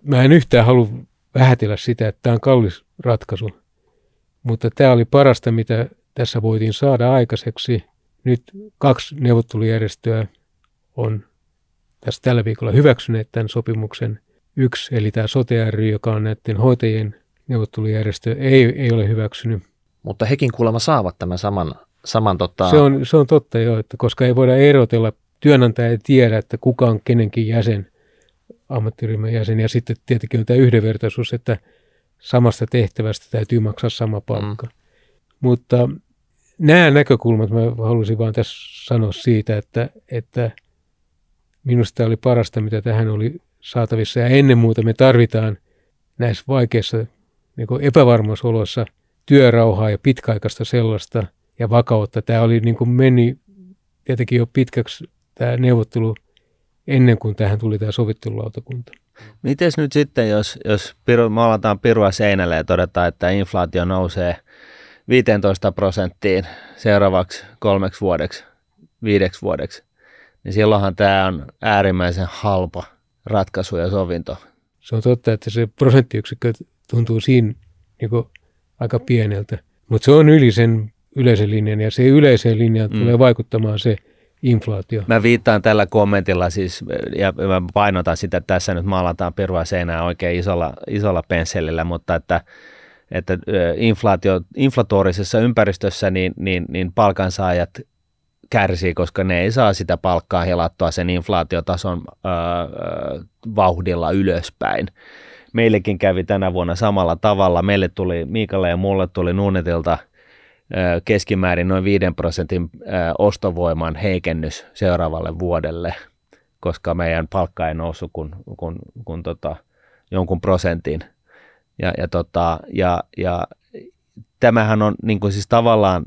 mä en yhtään halua vähätellä sitä, että tämä on kallis ratkaisu, mutta tämä oli parasta, mitä tässä voitiin saada aikaiseksi. Nyt kaksi neuvottelujärjestöä on tässä tällä viikolla hyväksyneet tämän sopimuksen. Yksi, eli tämä sote ry, joka on näiden hoitajien neuvottelujärjestö, ei, ei ole hyväksynyt. Mutta hekin kuulemma saavat tämän saman, saman tota... se, on, se on totta jo, että koska ei voida erotella, työnantaja ei tiedä, että kuka on kenenkin jäsen – ammattiryhmän jäsen. Ja sitten tietenkin on tämä yhdenvertaisuus, että samasta tehtävästä täytyy maksaa sama palkka. Mm. Mutta nämä näkökulmat mä halusin vaan tässä sanoa siitä, että, että minusta oli parasta, mitä tähän oli saatavissa. Ja ennen muuta me tarvitaan näissä vaikeissa niin epävarmuusoloissa työrauhaa ja pitkäaikaista sellaista ja vakautta. Tämä oli niin kuin meni tietenkin jo pitkäksi tämä neuvottelu ennen kuin tähän tuli tämä sovittelulautakunta. Miten nyt sitten, jos, jos piru, maalataan pirua seinälle ja todetaan, että inflaatio nousee 15 prosenttiin seuraavaksi kolmeksi vuodeksi, viideksi vuodeksi, niin silloinhan tämä on äärimmäisen halpa ratkaisu ja sovinto. Se on totta, että se prosenttiyksikkö tuntuu siinä niin aika pieneltä, mutta se on yli sen yleisen linjan ja se yleiseen linjaan mm. tulee vaikuttamaan se, inflaatio. Mä viittaan tällä kommentilla siis, ja mä painotan sitä, että tässä nyt maalataan perua seinää oikein isolla, isolla pensselillä, mutta että, että inflaatio, inflatorisessa ympäristössä niin, niin, niin palkansaajat kärsii, koska ne ei saa sitä palkkaa helattua sen inflaatiotason öö, vauhdilla ylöspäin. Meillekin kävi tänä vuonna samalla tavalla. Meille tuli, Miikalle ja mulle tuli Nuunetilta – keskimäärin noin 5 prosentin ostovoiman heikennys seuraavalle vuodelle, koska meidän palkka ei noussut kuin, kuin, kuin tota, jonkun prosentin. Ja, ja, tota, ja, ja tämähän on niin kuin siis tavallaan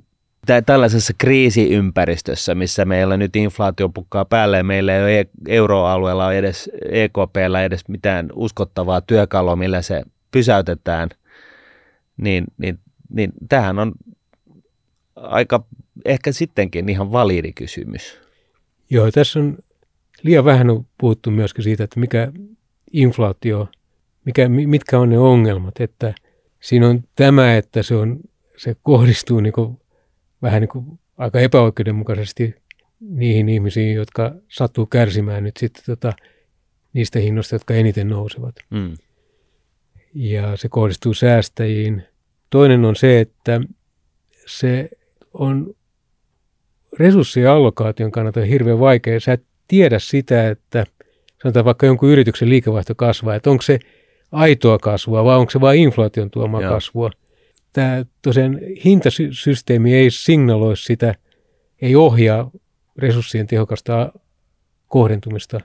tällaisessa kriisiympäristössä, missä meillä nyt inflaatio pukkaa päälle ja meillä ei ole e-, euroalueella edes EKPllä edes mitään uskottavaa työkalua, millä se pysäytetään, niin, niin, niin tähän on aika ehkä sittenkin ihan validi kysymys. Joo, tässä on liian vähän on puhuttu myöskin siitä, että mikä inflaatio, mikä, mitkä on ne ongelmat, että siinä on tämä, että se, on, se kohdistuu niin vähän niin kuin aika epäoikeudenmukaisesti niihin ihmisiin, jotka sattuu kärsimään nyt sitten tota, niistä hinnoista, jotka eniten nousevat. Mm. Ja se kohdistuu säästäjiin. Toinen on se, että se on resurssien allokaation kannalta hirveän vaikea. Sä et tiedä sitä, että sanotaan vaikka jonkun yrityksen liikevaihto kasvaa, että onko se aitoa kasvua vai onko se vain inflaation tuomaa Joo. kasvua. Tämä tosiaan hintasysteemi ei signaloi sitä, ei ohjaa resurssien tehokasta kohdentumista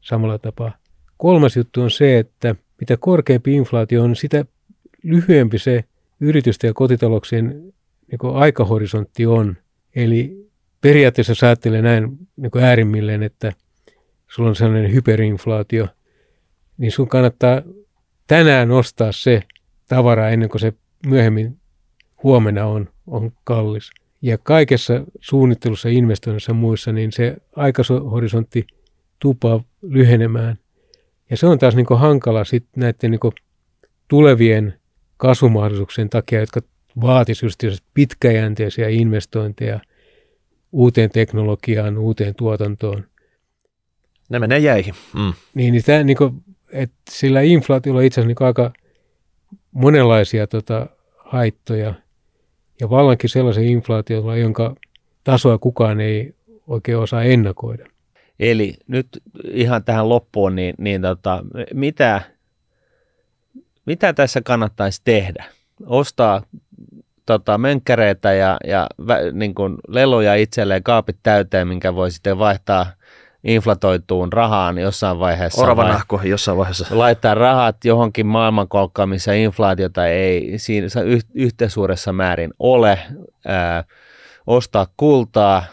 samalla tapaa. Kolmas juttu on se, että mitä korkeampi inflaatio on, sitä lyhyempi se yritysten ja kotitalouksien niin aikahorisontti on. Eli periaatteessa sä ajattelee näin niin äärimmilleen, että sulla on sellainen hyperinflaatio, niin sun kannattaa tänään ostaa se tavara ennen kuin se myöhemmin huomenna on, on kallis. Ja kaikessa suunnittelussa, investoinnissa ja muissa, niin se aikahorisontti tupaa lyhenemään. Ja se on taas niin hankala sit näiden niin tulevien kasvumahdollisuuksien takia, jotka vaatisivat just pitkäjänteisiä investointeja uuteen teknologiaan, uuteen tuotantoon. Ne menee jäihin. Mm. Niin, niin, tämä, niin kuin, että sillä inflaatiolla on itse asiassa niin aika monenlaisia tota, haittoja ja vallankin sellaisen inflaatiolla, jonka tasoa kukaan ei oikein osaa ennakoida. Eli nyt ihan tähän loppuun, niin, niin tota, mitä, mitä tässä kannattaisi tehdä? Ostaa tota, mönkkäreitä ja, ja niin kuin leluja itselleen kaapit täyteen, minkä voi sitten vaihtaa inflatoituun rahaan jossain vaiheessa. Oravan vai, jossain vaiheessa. Laittaa rahat johonkin maailmankolkkaan, missä inflaatiota ei siinä yhtä suuressa määrin ole. Ää, ostaa kultaa,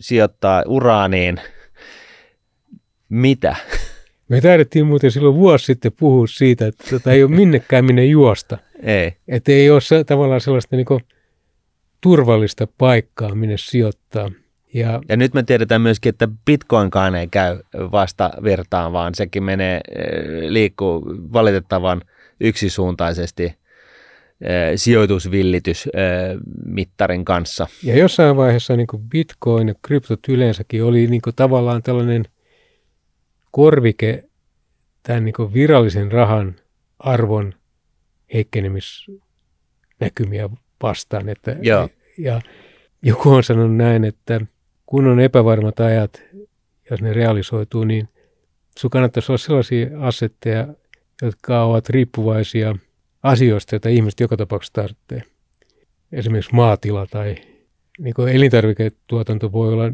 sijoittaa uraaniin. Mitä? [laughs] Me taidettiin muuten silloin vuosi sitten puhua siitä, että tota ei ole minnekään minne juosta. Ei. Että ei ole se, tavallaan sellaista niin turvallista paikkaa, minne sijoittaa. Ja, ja nyt me tiedetään myöskin, että bitcoinkaan ei käy vasta virtaan, vaan sekin menee, eh, liikkuu valitettavan yksisuuntaisesti eh, sijoitusvillitysmittarin kanssa. Ja jossain vaiheessa niin kuin bitcoin ja kryptot yleensäkin oli niin kuin tavallaan tällainen korvike tämän niin kuin virallisen rahan arvon heikkenemisnäkymiä vastaan. Että, Joo. Ja joku on sanonut näin, että kun on epävarmat ajat, jos ne realisoituu, niin sun kannattaisi olla sellaisia asetteja, jotka ovat riippuvaisia asioista, joita ihmiset joka tapauksessa tarvitsee. Esimerkiksi maatila tai niin elintarviketuotanto voi olla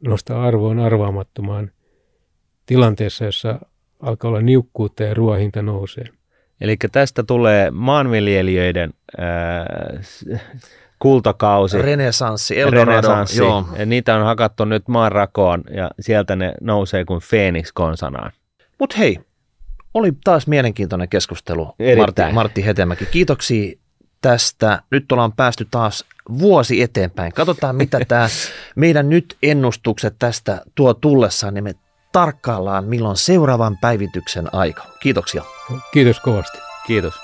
nostaa arvoon arvaamattomaan tilanteessa, jossa alkaa olla niukkuutta ja ruoahinta nousee. Eli tästä tulee maanviljelijöiden ää, kultakausi. Renesanssi, Eldorado. Renesanssi. Joo. Ja niitä on hakattu nyt maanrakoon ja sieltä ne nousee kuin Phoenix konsanaan. Mutta hei, oli taas mielenkiintoinen keskustelu Martti, Martti Hetemäki. Kiitoksia tästä. Nyt ollaan päästy taas vuosi eteenpäin. Katsotaan, mitä [laughs] tämä meidän nyt ennustukset tästä tuo tullessaan, niin me tarkkaillaan, milloin seuraavan päivityksen aika. Kiitoksia. Kiitos kovasti. Kiitos.